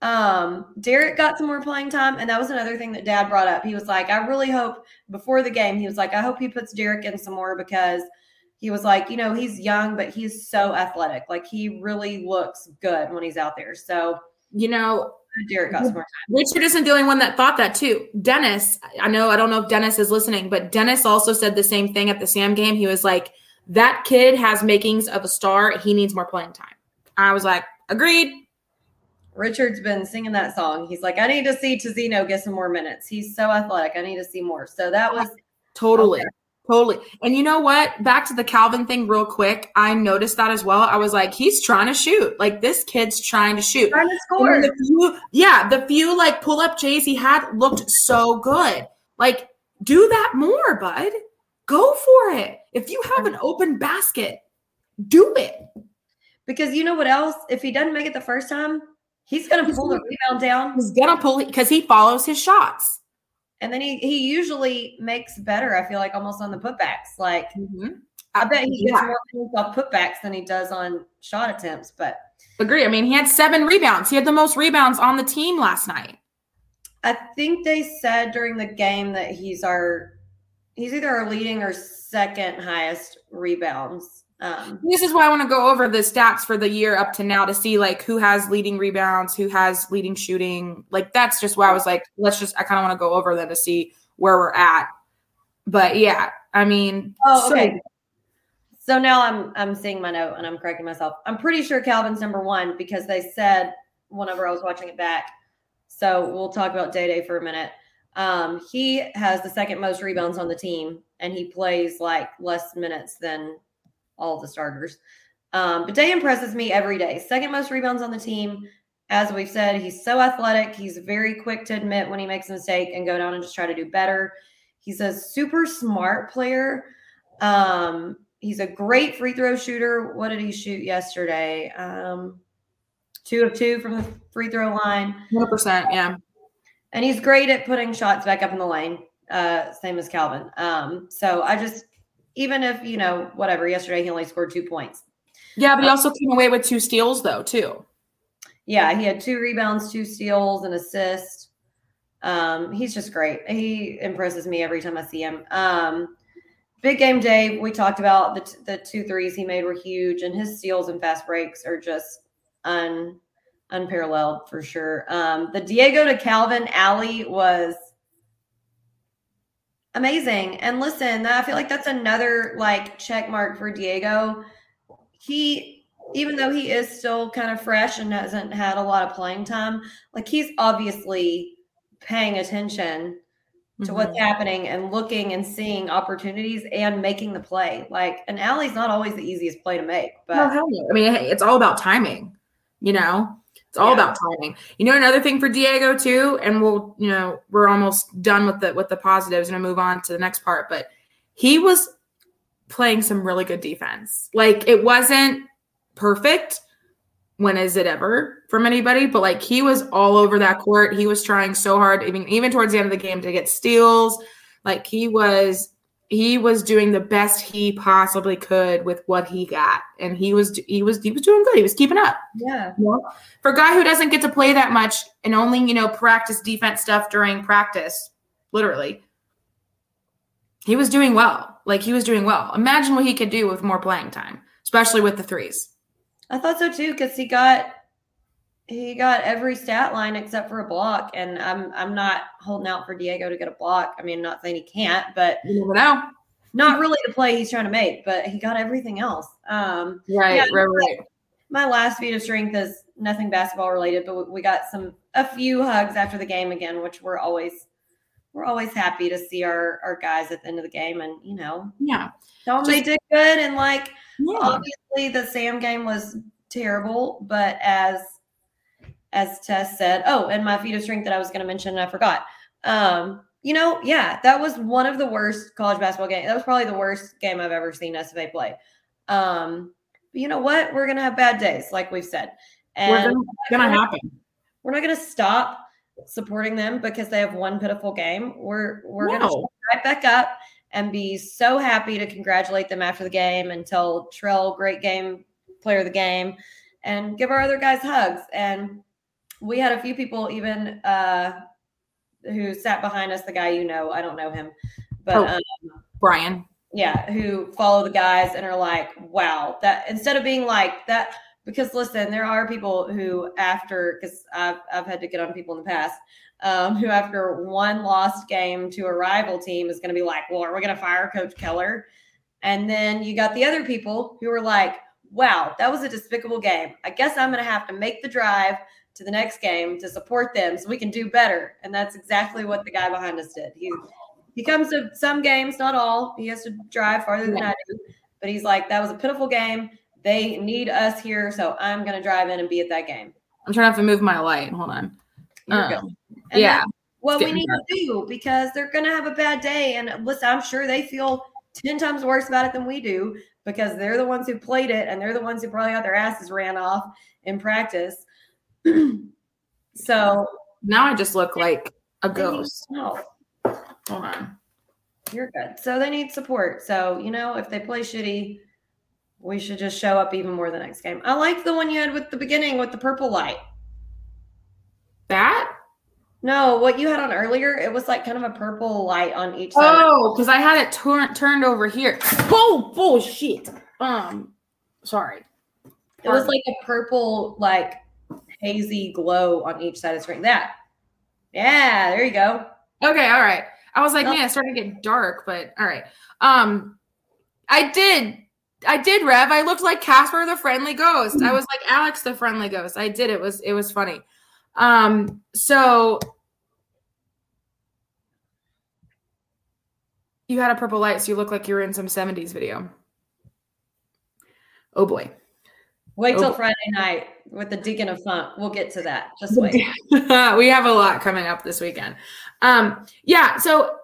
Um, Derek got some more playing time, and that was another thing that Dad brought up. He was like, "I really hope before the game." He was like, "I hope he puts Derek in some more because he was like, you know, he's young, but he's so athletic. Like he really looks good when he's out there." So You know, Derek got some more time. Richard isn't the only one that thought that too. Dennis, I know, I don't know if Dennis is listening, but Dennis also said the same thing at the Sam game. He was like, that kid has makings of a star. He needs more playing time. I was like, agreed. Richard's been singing that song. He's like, "I need to see Tizino get some more minutes. He's so athletic. I need to see more." So that was Totally. Okay. Totally. And you know what? Back to the Calvin thing, real quick. I noticed that as well. I was like, he's trying to shoot. Like, this kid's trying to shoot. trying to score. the few, yeah, the few like pull up J's he had looked so good. Like, do that more, bud. Go for it. If you have an open basket, do it. Because you know what else? If he doesn't make it the first time, he's going to pull the rebound down, He's gonna pull it because he follows his shots. And then he he usually makes better. I feel like almost on the putbacks. Like mm-hmm. I bet he gets Yeah. more points off putbacks than he does on shot attempts. But Agree. I mean, he had seven rebounds. He had the most rebounds on the team last night. I think they said during the game that he's our he's either our leading or second highest rebounds. Um, This is why I want to go over the stats for the year up to now to see like who has leading rebounds, who has leading shooting. Like that's just why I was like, let's just I kind of want to go over them to see where we're at. But yeah, I mean, oh, so- okay. So now I'm I'm seeing my note and I'm correcting myself. I'm pretty sure Calvin's number one because they said whenever I was watching it back. So we'll talk about Day Day for a minute. Um, he has the second most rebounds on the team, and he plays like less minutes than all the starters. Um, but Day impresses me every day. Second most rebounds on the team. As we've said, he's so athletic. He's very quick to admit when he makes a mistake and go down and just try to do better. He's a super smart player. Um, he's a great free throw shooter. What did he shoot yesterday? Um, two of two from the free throw line. 100%. Yeah. And he's great at putting shots back up in the lane, uh, same as Calvin. Um, so I just, even if, you know, whatever, yesterday he only scored two points. Yeah, but he also came away with two steals though, too. Yeah, he had two rebounds, two steals, and assist. Um, he's just great. He impresses me every time I see him. Um, big game day, we talked about the, t- the two threes he made were huge, and his steals and fast breaks are just un unparalleled for sure. Um, the Diego to Calvin alley was amazing. And listen, I feel like that's another like check mark for Diego. He, even though he is still kind of fresh and hasn't had a lot of playing time, like he's obviously paying attention to Mhm. what's happening and looking and seeing opportunities and making the play. Like an alley's not always the easiest play to make, but No, hell no. I mean, it's all about timing, you know? It's all Yeah. about timing. You know, another thing for Diego too, and we'll, you know, we're almost done with the with the positives and I move on to the next part, but he was playing some really good defense. Like it wasn't perfect. When is it ever from anybody? But like he was all over that court. He was trying so hard, even even towards the end of the game to get steals. Like he was he was doing the best he possibly could with what he got. And he was he was he was doing good. He was keeping up. Yeah. for a guy who doesn't get to play that much and only you know practice defense stuff during practice literally he was doing well. Like he was doing well. Imagine what he could do with more playing time especially with the threes. I thought so too because he got he got every stat line except for a block, and I'm I'm not holding out for Diego to get a block. I mean, not saying he can't, but you never know not really the play he's trying to make. But he got everything else. Um, right Yeah. right right my last feat of strength is nothing basketball related, but we- got some a few hugs after the game again, which we're always we're always happy to see our our guys at the end of the game, and you know, yeah them they did good, and like yeah obviously the Sam game was terrible, but as as Tess said, oh, and my feat of strength that I was going to mention, and I forgot. Um, you know, yeah, that was one of the worst college basketball games. That was probably the worst game I've ever seen SFA play. Um, but you know what? We're going to have bad days, like we've said, and gonna, gonna happen we're not going to stop supporting them because they have one pitiful game. We're we're going to right back up and be so happy to congratulate them after the game and tell Trell great game, player of the game, and give our other guys hugs. And we had a few people even uh, who sat behind us. The guy you know, I don't know him, but Oh. um, brian yeah, who follow the guys and are like, wow, that instead of being like that, because listen, there are people who after, because I've, I've had to get on people in the past, um, who after one lost game to a rival team is going to be like, well, are we going to fire Coach Keller? And then you got the other people who are like, wow, that was a despicable game. I guess I'm going to have to make the drive to the next game to support them so we can do better. And that's exactly what the guy behind us did. He he comes to some games, not all. He has to drive farther than I do. But he's like, that was a pitiful game. They need us here, so I'm going to drive in and be at that game. i'm trying to have to move my light hold on Um, yeah what we need to do because they're going to have a bad day. And listen, I'm sure they feel 10 times worse about it than we do because they're the ones who played it and they're the ones who probably got their asses ran off in practice. so, now i just look like a ghost help. hold on You're good. So they need support. So, you know, if they play shitty, we should just show up even more the next game. I like the one you had with the beginning with the purple light. That? No, what you had on earlier, it was like kind of a purple light on each side. Oh, because I had it tur- turned over here. Oh, bullshit. Um, sorry. it was like a purple, like hazy glow on each side of the screen. That. Yeah, there you go. Okay, all right. I was like, man, it's starting to get dark, but all right. Um, I did, I did, Rev. I looked like Casper the Friendly Ghost. I was like Alex the Friendly Ghost. I did. It was, it was funny. Um, so you had a purple light, so you look like you were in some '70s video. Oh boy. Wait till Oh. Friday night with the Deacon of Funk. We'll get to that. Just wait. we have a lot coming up this weekend. Um, yeah, so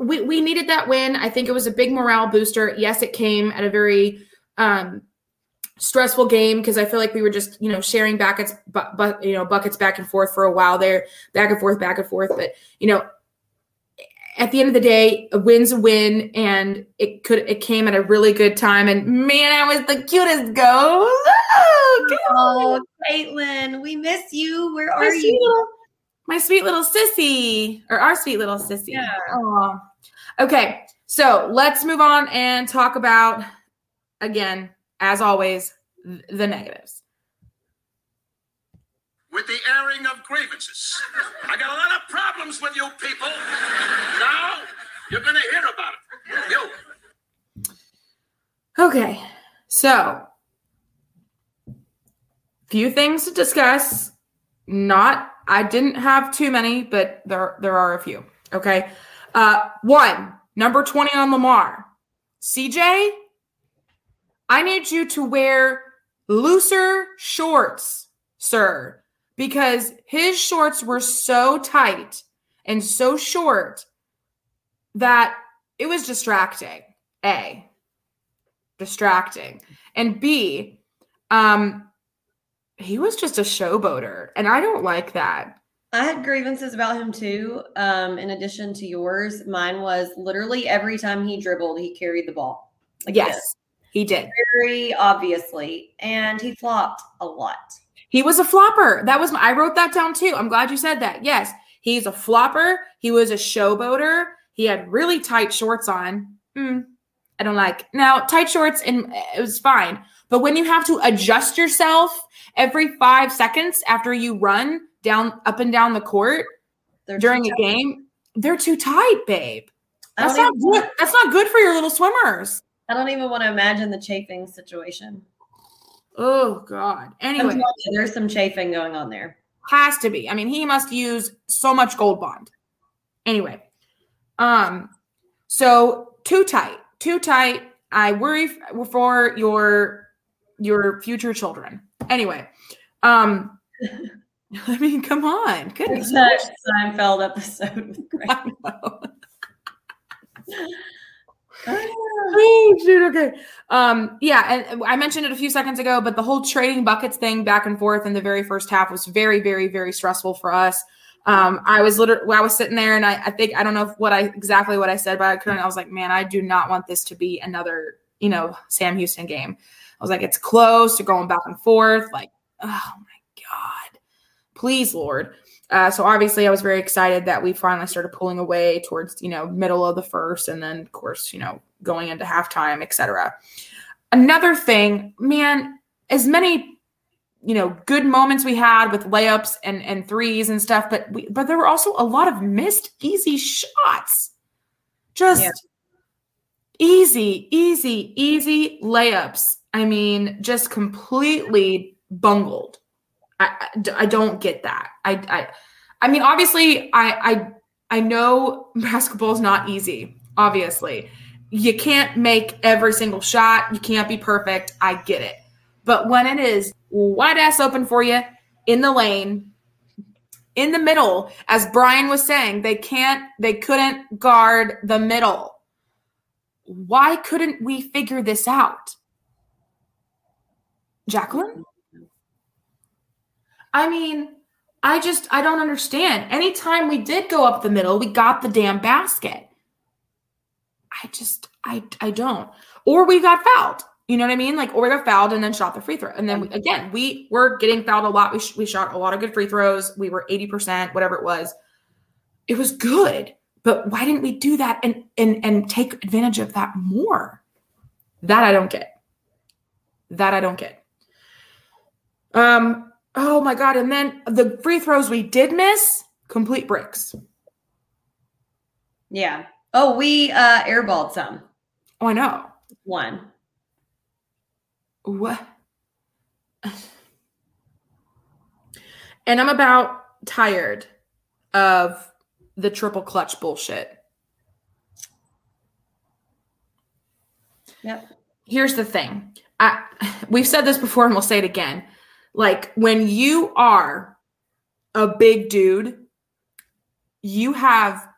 we, we needed that win. I think it was a big morale booster. Yes, it came at a very um, stressful game because I feel like we were just you know sharing buckets, but but you know buckets back and forth for a while there, back and forth, back and forth. But you know, at the end of the day, a win's a win, and it could it came at a really good time. And man, I was the cutest ghost. Oh, Oh, Caitlin, we miss you. Where my are sweet you? little, my sweet little sissy, or our sweet little sissy. Yeah. Aw. Okay, so let's move on and talk about again, as always, the negatives. with the airing of grievances. I got a lot of problems with you people. Now you're gonna hear about it. You. Okay, so few things to discuss. Not, I didn't have too many, but there there are a few. Okay, uh, one number twenty on Lamar, CJ. I need you to wear looser shorts, sir, because his shorts were so tight and so short that it was distracting. A distracting. And B, um, he was just a showboater, and I don't like that. I had grievances about him too. Um, in addition to yours, mine was literally every time he dribbled, he carried the ball. Like yes, this, he did. very obviously, and he flopped a lot. He was a flopper. That was my, I wrote that down too. I'm glad you said that. Yes, he's a flopper. He was a showboater. He had really tight shorts on. Hmm, I don't like now tight shorts, and it was fine. But when you have to adjust yourself every five seconds after you run down up and down the court They're during a game, they're too tight, babe. That's don't, even, good. That's not good for your little swimmers. I don't even want to imagine the chafing situation. Oh God. Anyway, there's some chafing going on there. has to be. I mean, he must use so much gold bond. Anyway, um, so too tight, too tight. I worry for your your future children. Anyway, um, I mean, come on, goodness. That Seinfeld episode great. Oh shoot, okay. Um, yeah, and I mentioned it a few seconds ago, but the whole trading buckets thing back and forth in the very first half was very, very, very stressful for us. Um, I was literally I was sitting there and I, I think I don't know what I exactly what I said, but I couldn't. I was like, man, I do not want this to be another, you know, Sam Houston game. I was like, it's close to going back and forth. Like, oh my God. Please, Lord. Uh, so obviously, I was very excited that we finally started pulling away towards you know middle of the first, and then of course you know going into halftime, etc. Another thing, man, as many you know good moments we had with layups and and threes and stuff, but we, but there were also a lot of missed easy shots, just Yeah. easy, easy, easy layups. I mean, just completely bungled. I, I, I don't get that. I, I, I mean, obviously, I, I, I know basketball is not easy. Obviously, you can't make every single shot. You can't be perfect. I get it. But when it is wide ass open for you in the lane, in the middle, as Brian was saying, they can't, they couldn't guard the middle. Why couldn't we figure this out? Jacqueline? I mean, I just I don't understand. Anytime we did go up the middle, we got the damn basket. I just I I don't. Or we got fouled. You know what I mean? Like, or we got fouled and then shot the free throw. And then we, again, we were getting fouled a lot. We, sh- we shot a lot of good free throws. We were 80%, whatever it was. It was good. But why didn't we do that and and and take advantage of that more? That I don't get. That I don't get. Um, oh my god, and then the free throws we did miss, complete bricks. Yeah. Oh, we uh airballed some. Oh, I know. One. What? And I'm about tired of the triple clutch bullshit. Yep. Here's the thing. I we've said this before and we'll say it again. Like when you are a big dude, you have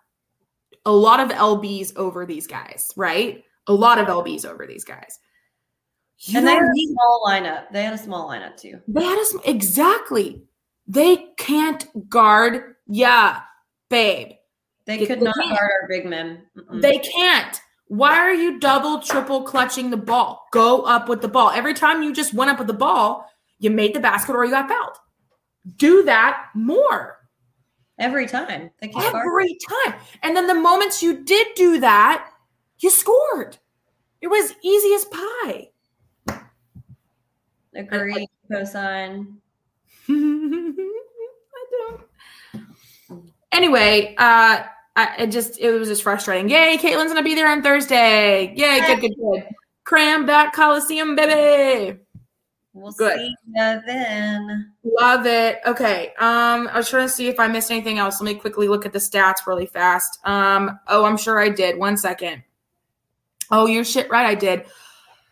a lot of LBs over these guys, right? A lot of LBs over these guys. You and they had a small lineup. They had a small lineup too. They had us exactly. They can't guard. Yeah, babe. They They could not can't. guard our big men. Mm-mm. They can't. Why are you double, triple clutching the ball? Go up with the ball. Every time you just went up with the ball, you made the basket or you got fouled. Do that more every time. Can't guard. every time. And then the moments you did do that, you scored. It was easy as pie. Agree. Cosign. I don't. Anyway, uh, I, it just it was just frustrating. Yay, Caitlin's gonna be there on Thursday. Yay, good, good, good. Cram that Coliseum, baby. We'll Good. see ya then. Love it. Okay. Um, I was trying to see if I missed anything else. Let me quickly look at the stats really fast. Um, oh, I'm sure I did. One second. Oh, you're shit right. I did.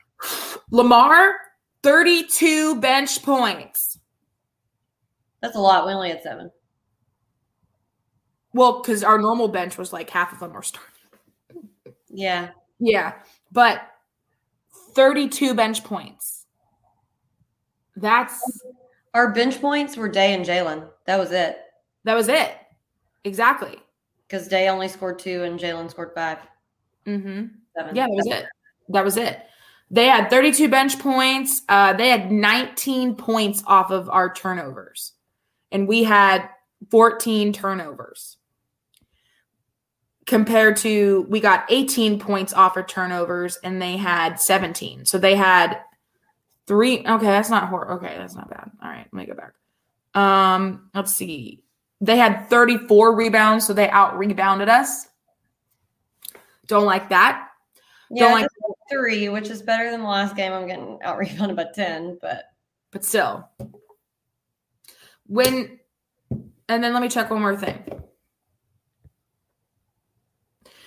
Lamar, 32 bench points. That's a lot. We only had seven. Well, because our normal bench was like half of them were starting. Yeah. Yeah, but 32 bench points. That's Our bench points were Day and Jalen. That was it. that was it. Exactly. Because Day only scored two and Jalen scored five. Mm-hmm. Seven. Yeah, that was it. That was it. They had 32 bench points. Uh, they had 19 points off of our turnovers, and we had 14 turnovers. Compared to, we got 18 points off of turnovers, and they had 17. So they had three. Okay, that's not horrible. Okay, that's not bad. All right, let me go back. Um, let's see. They had 34 rebounds, so they out rebounded us. Don't like that. Yeah, Don't like three, which is better than the last game. I'm getting out rebounded by 10, but but still when and then let me check one more thing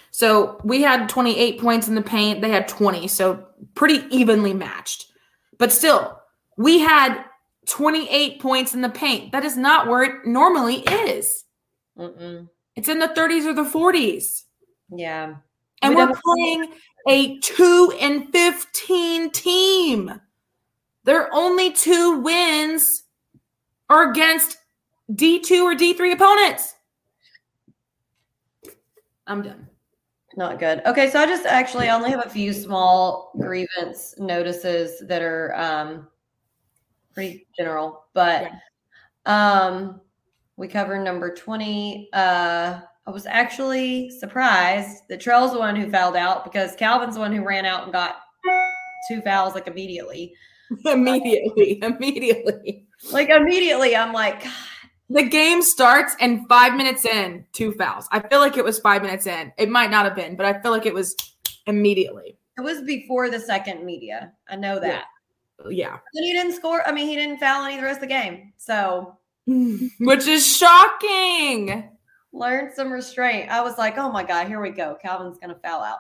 so we had 28 points in the paint they had 20 so pretty evenly matched but still we had 28 points in the paint that is not where it normally is mm-mm. it's in the 30s or the 40s yeah. and We we're playing a 2 and 15 team. Their only two wins are against D2 or D3 opponents. I'm done. Not good. Okay, so I just actually only have a few small grievance notices that are um pretty general, but um we covered number 20. Uh I was actually surprised that Trell's the one who fouled out because Calvin's the one who ran out and got two fouls like immediately. immediately, immediately. Like immediately, I'm like, God, The game starts and five minutes in, two fouls. I feel like it was five minutes in. It might not have been, but I feel like it was immediately. it was before the second media. I know that. Yeah. Then he didn't score. I mean, he didn't foul any the rest of the game. So Which is shocking. learned some restraint. I was like, oh my God, here we go. Calvin's gonna foul out.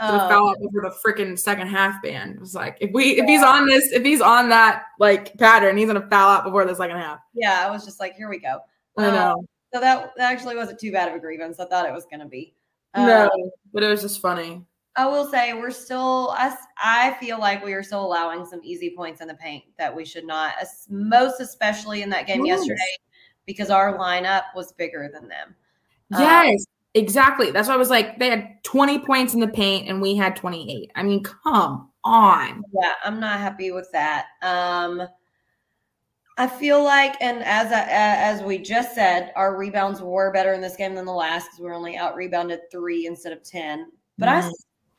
Um, foul out over the freaking second half band. It was like if we if he's on this, if he's on that like pattern, he's gonna foul out before the second half. yeah, I was just like, here we go. I Um, know. So that, that actually wasn't too bad of a grievance. I thought it was gonna be. no, Um, but it was just funny. I will say we're still. i feel like we are still allowing some easy points in the paint that we should not. Most especially in that game Yes. yesterday, because our lineup was bigger than them. Um, Yes. Exactly. That's why I was like, they had 20 points in the paint and we had 28. I mean, come on. Yeah, I'm not happy with that. Um, I feel like, and as I, as we just said, our rebounds were better in this game than the last because we were only out rebounded three instead of ten. But I Mhm.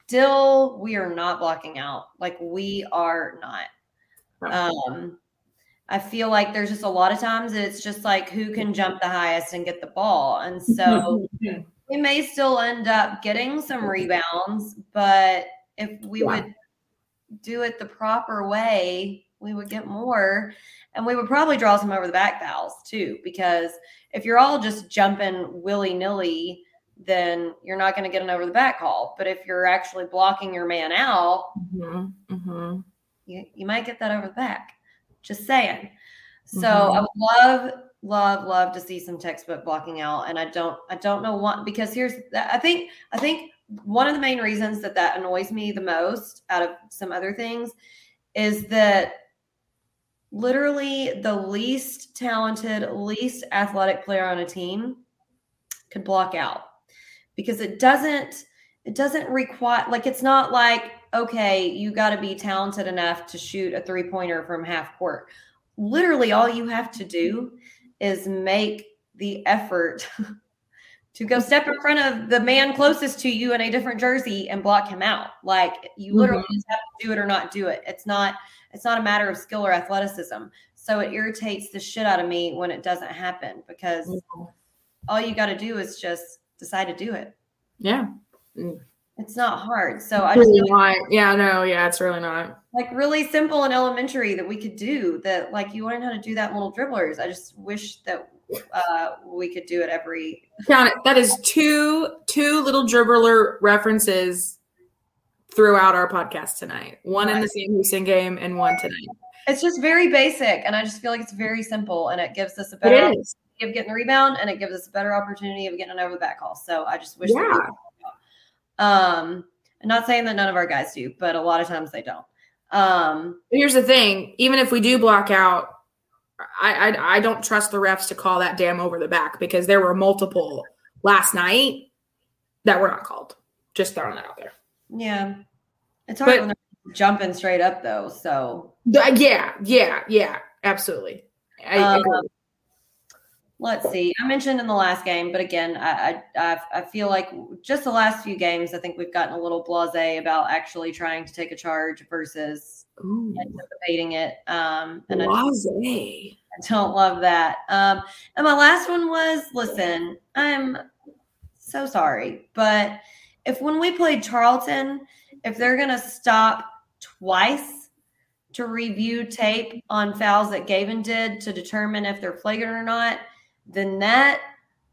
still, we are not blocking out. Like we are not. Um, I feel like there's just a lot of times it's just like who can jump the highest and get the ball, and so we may still end up getting some rebounds, but if we Yeah. would do it the proper way, we would get more. And we would probably draw some over the back fouls too, because if you're all just jumping willy nilly, then you're not going to get an over the back call. But if you're actually blocking your man out, Mhm, mhm. you, you might get that over the back. Just saying. So Mhm. I would love, love, love to see some textbook blocking out. And I don't, I don't know what because here's, I think, I think one of the main reasons that that annoys me the most out of some other things is that literally the least talented, least athletic player on a team could block out because it doesn't it doesn't require like it's not like okay you got to be talented enough to shoot a three pointer from half court literally all you have to do is make the effort to go step in front of the man closest to you in a different jersey and block him out. Like you mm-hmm. literally just have to do it or not do it. It's not it's not a matter of skill or athleticism. So it irritates the shit out of me when it doesn't happen because mm-hmm. all you got to do is just decide to do it. Yeah. It's not hard so i just Really not. Yeah, no, yeah, it's really not. like really simple and elementary that we could do that like you learn how to do that in little dribblers i just wish that uh we could do it every Count it. That is two two little dribbler references throughout our podcast tonight. One in the Sam Houston game and one tonight. it's just very basic and i just feel like it's very simple and it gives us a better opportunity of getting a rebound and it gives us a better opportunity of getting an over the back call so i just wish Yeah. Um i'm not saying that none of our guys do but a lot of times they don't um here's the thing: even if we do block out, I, I I don't trust the refs to call that damn over the back because there were multiple last night that were not called. Just throwing that out there. yeah it's hard But- when they're jumping straight up though so Yeah, yeah, yeah, absolutely. I Um, agree. Let's see. I mentioned in the last game, but again, I, I I feel like just the last few games, I think we've gotten a little blasé about actually trying to take a charge versus Ooh, anticipating it. Um, and I, blase. I don't love that. Um, and my last one was, listen, I'm so sorry, but if when we played Tarleton, if they're gonna stop twice to review tape on fouls that Gavin did to determine if they're flagrant or not, then that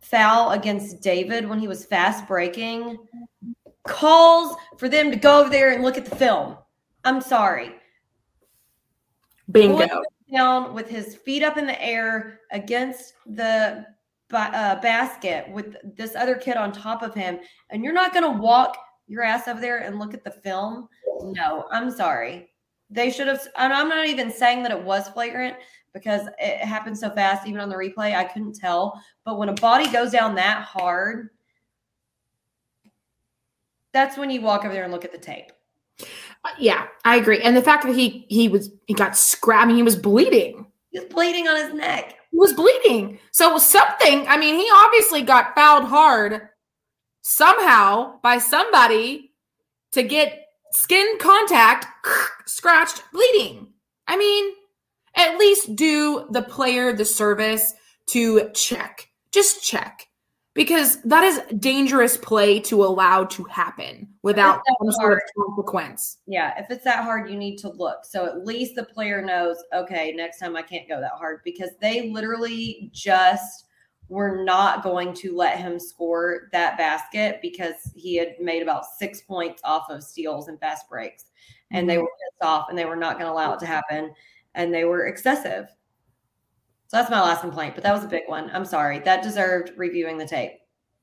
foul against David when he was fast breaking calls for them to go over there and look at the film. I'm sorry. Bingo. Down with his feet up in the air against the uh, basket with this other kid on top of him, and you're not going to walk your ass over there and look at the film. No, I'm sorry. They should have. I'm not even saying that it was flagrant because it happened so fast. Even on the replay, I couldn't tell. But when a body goes down that hard, that's when you walk over there and look at the tape. Uh, Yeah, I agree. And the fact that he he was he got scrapped, I mean, he was bleeding. He was bleeding on his neck. He was bleeding. So it was something. I mean, he obviously got fouled hard somehow by somebody to get skin contact, scratched, bleeding. I mean, at least do the player the service to check. Just check. Because that is dangerous play to allow to happen without some sort of consequence. Yeah, if it's that hard, you need to look. So at least the player knows, okay, next time I can't go that hard because they literally just were not going to let him score that basket because he had made about six points off of steals and fast breaks. And they mm-hmm. were pissed off and they were not going to allow it to happen. And they were excessive. So that's my last complaint, but that was a big one. I'm sorry. That deserved reviewing the tape.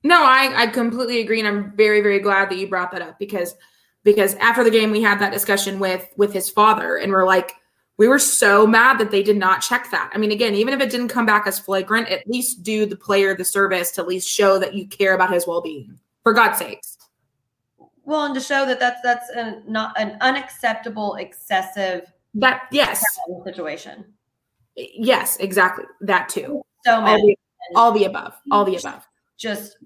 No, I, I completely agree, and I'm very very glad that you brought that up because because after the game we had that discussion with with his father, and we're like, We were so mad that they did not check that. I mean, again, even if it didn't come back as flagrant, at least do the player the service to at least show that you care about his well being. For God's sakes. Well, and to show that that's that's an, not an unacceptable, excessive That yes, situation. yes, exactly. That too. So All many. the, all the above. All the above. just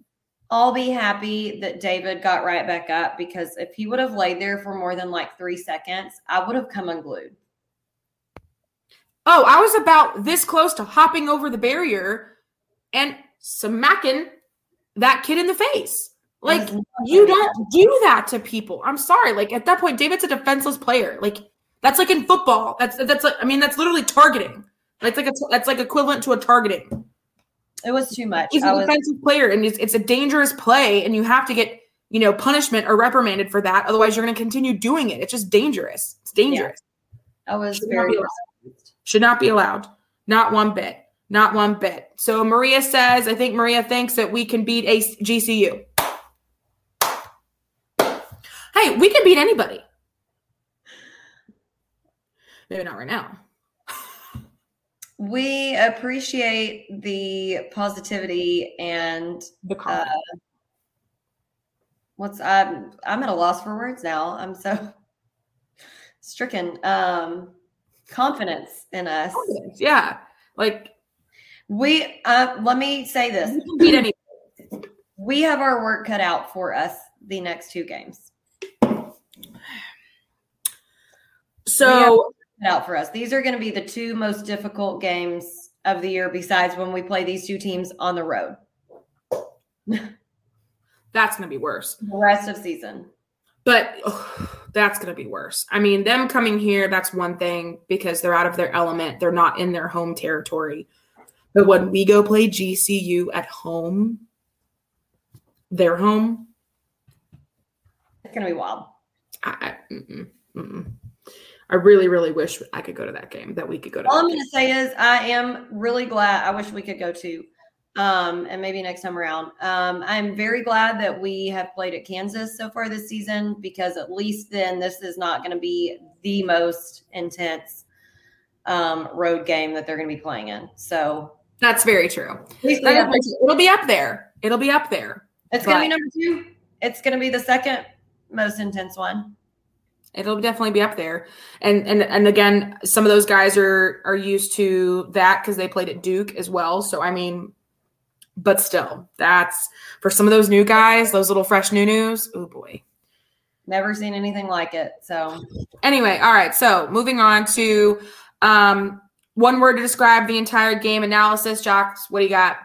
I'll be happy that David got right back up because if he would have laid there for more than like three seconds, I would have come unglued. Oh, I was about this close to hopping over the barrier and smacking that kid in the face. Like you don't do that to people. I'm sorry. Like at that point, David's a defenseless player. Like that's like in football. That's that's like I mean that's literally targeting. That's like a, that's like equivalent to a targeting. It was too much. He's I a was, defensive player, and it's, it's a dangerous play, and you have to get you know punishment or reprimanded for that. Otherwise, you're going to continue doing it. It's just dangerous. It's dangerous. I was Should not very allowed. Should not be allowed. Not one bit. Not one bit. So Maria says, I think Maria thinks that we can beat a GCU. Hey, we can beat anybody. Maybe not right now. we appreciate the positivity and The uh, confidence. what's I'm I'm at a loss for words now. I'm so stricken. Um confidence in us. Confidence, yeah. Like We uh let me say this. we can beat anybody. We have our work cut out for us the next two games. So Cut out for us. These are going to be the two most difficult games of the year besides when we play these two teams on the road. that's going to be worse. The rest of season. But ugh, that's going to be worse. I mean, them coming here, that's one thing because they're out of their element. They're not in their home territory. But when we go play GCU at home, their home, It's going to be wild. I, I, mm-mm, mm-mm. I really, really wish I could go to that game, that we could go to All I'm going to say is I am really glad. I wish we could go to, um, and maybe next time around. Um, I'm very glad that we have played at Kansas so far this season because at least then this is not going to be the most intense um, road game that they're going to be playing in. So That's very true. at least we That is have- very true. It'll be up there. It'll be up there. it's going to be number two. It's going to be the second most intense one. It'll definitely be up there. And and and again, some of those guys are are used to that because they played at Duke as well. So I mean, but still, that's for some of those new guys, those little fresh new news. Oh boy. Never seen anything like it. So Anyway, all right. So moving on to um one word to describe the entire game analysis. Jax, what do you got?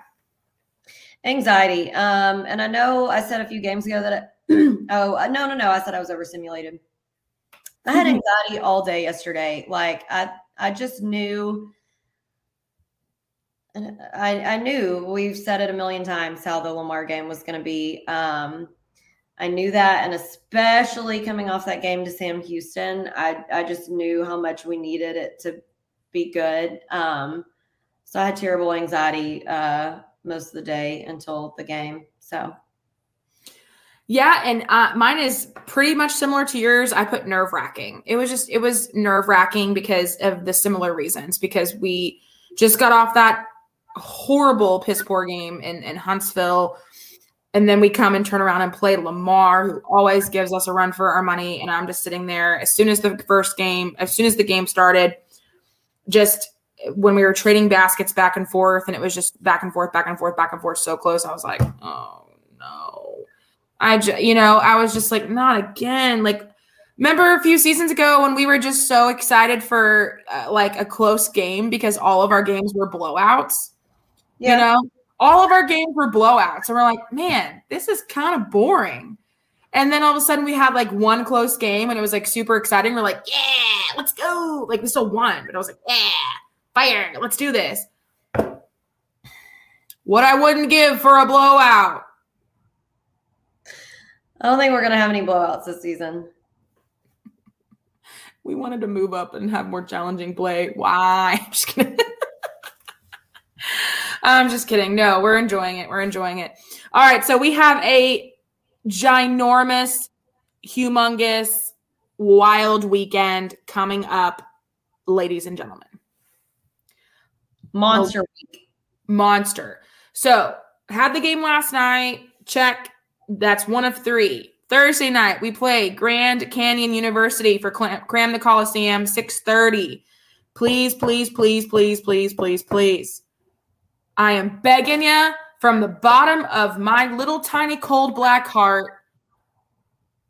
anxiety. Um, and I know I said a few games ago that it, oh uh, no no no I said I was overstimulated. I had anxiety all day yesterday. Like I I just knew. I, I knew we've said it a million times how the Lamar game was going to be. Um, I knew that, and especially coming off that game to Sam Houston, I I just knew how much we needed it to be good. Um, so I had terrible anxiety uh, most of the day until the game. So Yeah, and uh, mine is pretty much similar to yours. I put nerve wracking. It was just it was nerve wracking because of the similar reasons. Because we just got off that horrible piss poor game in in Huntsville, and then we come and turn around and play Lamar, who always gives us a run for our money. And I'm just sitting there as soon as the first game, as soon as the game started, just when we were trading baskets back and forth, and it was just back and forth, back and forth, back and forth, so close. I was like, oh no. I, you know, I was just like, not again. Like, remember a few seasons ago when we were just so excited for uh, like a close game because all of our games were blowouts. You know, all of our games were blowouts, and we're like, man, this is kind of boring. And then all of a sudden, we had like one close game, and it was like super exciting. We're like, yeah, let's go! Like we still won, but I was like, yeah, fire, let's do this. What I wouldn't give for a blowout. I don't think we're gonna have any blowouts this season. we wanted to move up and have more challenging play. Why? I'm just kidding. I'm just kidding. No, we're enjoying it. We're enjoying it. All right. So we have a ginormous, humongous, wild weekend coming up ladies and gentlemen. Monster week. Monster. So, had the game last night. Check. That's one of three. Thursday night, we play Grand Canyon University for Cram the Coliseum, 630. Please, please, please, please, please, please, please. I am begging you from the bottom of my little tiny cold black heart.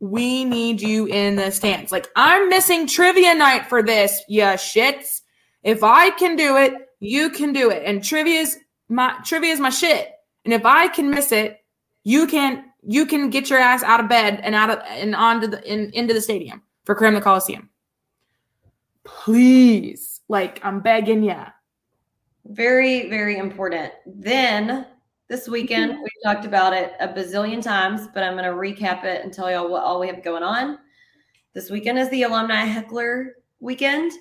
We need you in the stands. Like, I'm missing trivia night for this, yeah, shits. If I can do it, you can do it. And trivia's my trivia is my shit. And if I can miss it, you can you can get your ass out of bed and out of and onto the in, into the stadium for Cram the Coliseum. Please, like I'm begging ya. Very, very important. Then this weekend, we talked about it a bazillion times, but I'm going to recap it and tell y'all what all we have going on. This weekend is the alumni heckler weekend,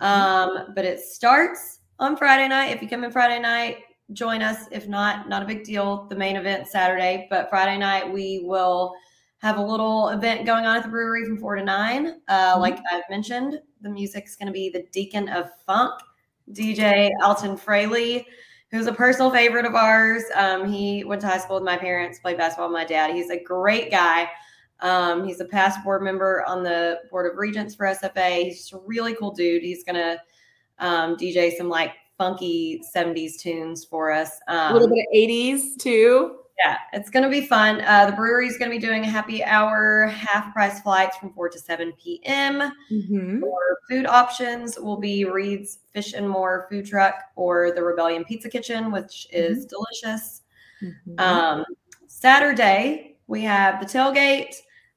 um, but it starts on Friday night. If you come in Friday night, join us. If not, not a big deal. The main event Saturday, but Friday night we will have a little event going on at the brewery from four to nine. Uh, Like I've mentioned, the music's going to be the Deacon of Funk, DJ Alton Fraley, who's a personal favorite of ours. Um, he went to high school with my parents, played basketball with my dad. He's a great guy. Um, he's a past board member on the board of regents for SFA. He's just a really cool dude. He's going to um, DJ some like funky 70s tunes for us. Um, a little bit of 80s too. Yeah, it's going to be fun. Uh, the brewery is going to be doing a happy hour, half price flights from 4 to 7 p.m. Mm-hmm. Food options will be Reed's Fish and More food truck or the Rebellion Pizza Kitchen, which is delicious. Mm-hmm. Um, Saturday, we have the tailgate.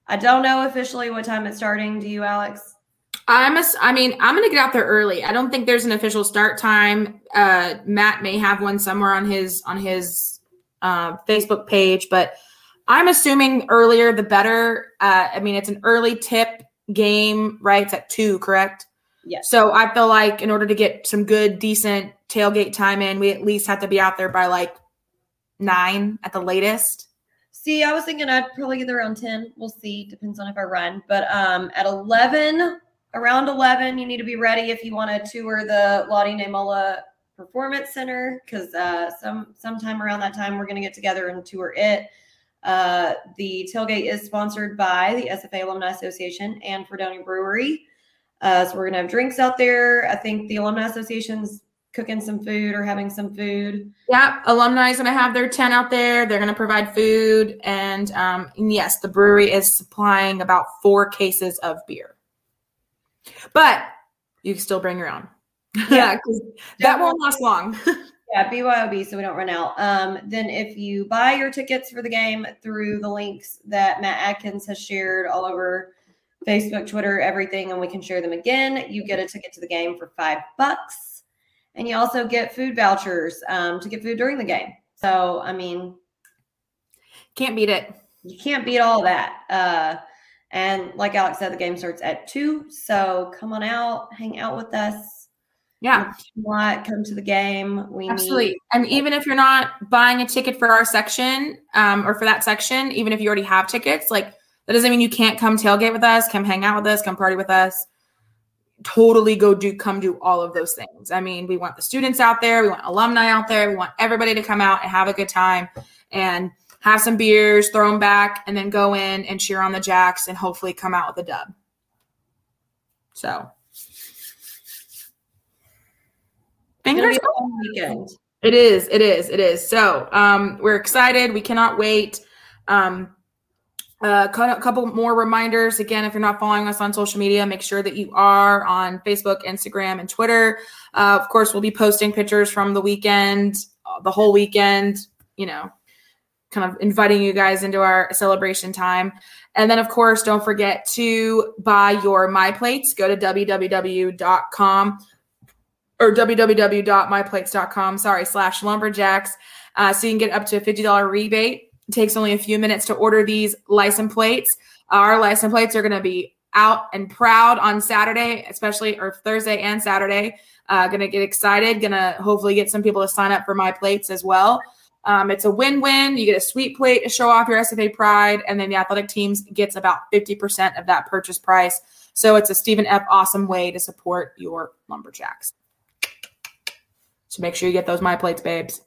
I don't know officially what time it's starting. Do you, Alex? I'm a, I mean, I'm going to get out there early. I don't think there's an official start time. Uh, Matt may have one somewhere on his on his uh, Facebook page, but I'm assuming earlier the better. Uh, I mean, it's an early tip game, right? It's at two, correct? Yes. So I feel like in order to get some good, decent tailgate time in, we at least have to be out there by like nine at the latest. See, I was thinking I'd probably get there around 10. We'll see. Depends on if I run. But um, at 11, around 11, you need to be ready if you want to tour the Lottie Namola Performance Center because uh, some sometime around that time we're going to get together and tour it. Uh, the tailgate is sponsored by the SFA Alumni Association and Fredonia Brewery. Uh, so we're going to have drinks out there. I think the Alumni Association's cooking some food or having some food. Yeah, alumni is going to have their tent out there. They're going to provide food, and, um, and yes, the brewery is supplying about four cases of beer. But you can still bring your own. Yeah, that won't last long. Yeah, BYOB, so we don't run out. Um, then if you buy your tickets for the game through the links that Matt Atkins has shared all over Facebook, Twitter, everything, and we can share them again, you get a ticket to the game for five bucks. And you also get food vouchers um, to get food during the game. So, I mean, Can't beat it. you can't beat all that. Uh, and like Alex said, the game starts at two. So come on out, hang out with us. Yeah, What come to the game? We absolutely. need And even if you're not buying a ticket for our section um, or for that section, even if you already have tickets, like that doesn't mean you can't come tailgate with us, come hang out with us, come party with us. Totally go do, come do all of those things. I mean, we want the students out there, we want alumni out there, we want everybody to come out and have a good time and have some beers, throw them back, and then go in and cheer on the Jacks and hopefully come out with a dub. So, fingers be a fun weekend. it is. It is. It is. So um, we're excited. We cannot wait. Um, a couple more reminders. Again, if you're not following us on social media, make sure that you are on Facebook, Instagram, and Twitter. Uh, of course, we'll be posting pictures from the weekend, uh, the whole weekend. You know, kind of inviting you guys into our celebration time. And then, of course, don't forget to buy your My Plates. Go to www.com or www.myplates.com, sorry, slash lumberjacks. Uh, so you can get up to a $50 rebate. It takes only a few minutes to order these license plates. Our license plates are going to be out and proud on Saturday, especially or Thursday and Saturday. Uh, to get excited. To hopefully get some people to sign up for my plates as well. Um, it's a win-win. You get a sweet plate to show off your SFA pride, and then the athletic teams gets about 50% of that purchase price. So it's a Stephen F. awesome way to support your lumberjacks. So make sure you get those my plates, babes.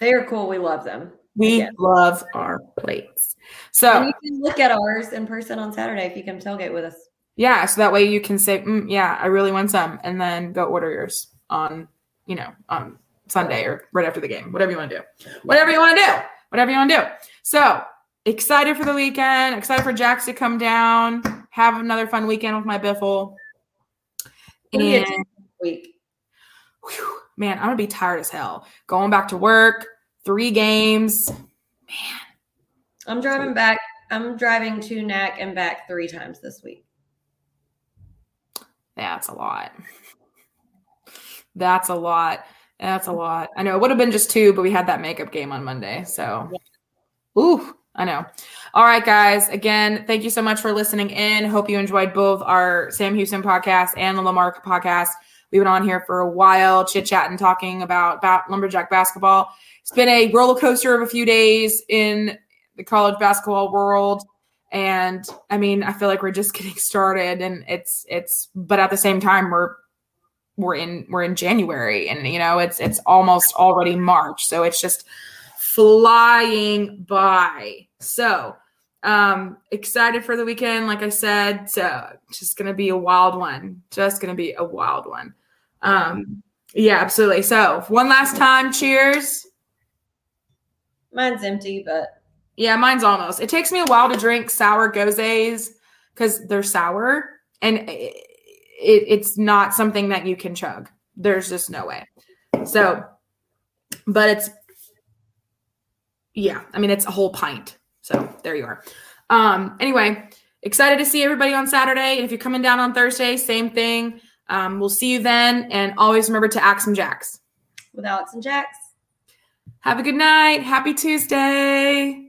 They are cool. We love them. We love our plates. And So you can look at ours in person on Saturday if you come tailgate with us. yeah, so that way you can say, mm, "Yeah, I really want some," and then go order yours on, you know, on Sunday or right after the game, whatever you want to do, whatever you want to do, whatever you want to do. So excited for the weekend. Excited for Jax to come down, have another fun weekend with my biffle. And Week. whew, man, I'm gonna be tired as hell. Going back to work, three games. Man. I'm driving back. I'm driving to NAC and back three times this week. That's a lot. That's a lot. That's a lot. I know it would have been just two, but we had that makeup game on Monday. So, ooh, I know. All right, guys. Again, thank you so much for listening in. Hope you enjoyed both our Sam Houston podcast and the Lamar podcast. We've been on here for a while, chit chatting, talking about, about lumberjack basketball. It's been a roller coaster of a few days in the college basketball world and i mean i feel like we're just getting started and it's it's but at the same time we're we're in we're in january and you know it's it's almost already march. So it's just flying by. So um excited for the weekend like i said. So just gonna be a wild one. Just gonna be a wild one. Um yeah absolutely. So one last time cheers. Mine's empty, but. Yeah, mine's almost. It takes me a while to drink sour goses because they're sour, and it, it, it's not something that you can chug. There's just no way. So, but it's yeah. I mean, it's a whole pint. So there you are. Um. Anyway, excited to see everybody on Saturday, and if you're coming down on Thursday, same thing. Um. We'll see you then, and always remember to axe some jacks. with Alex and Jax. Have a good night. Happy Tuesday.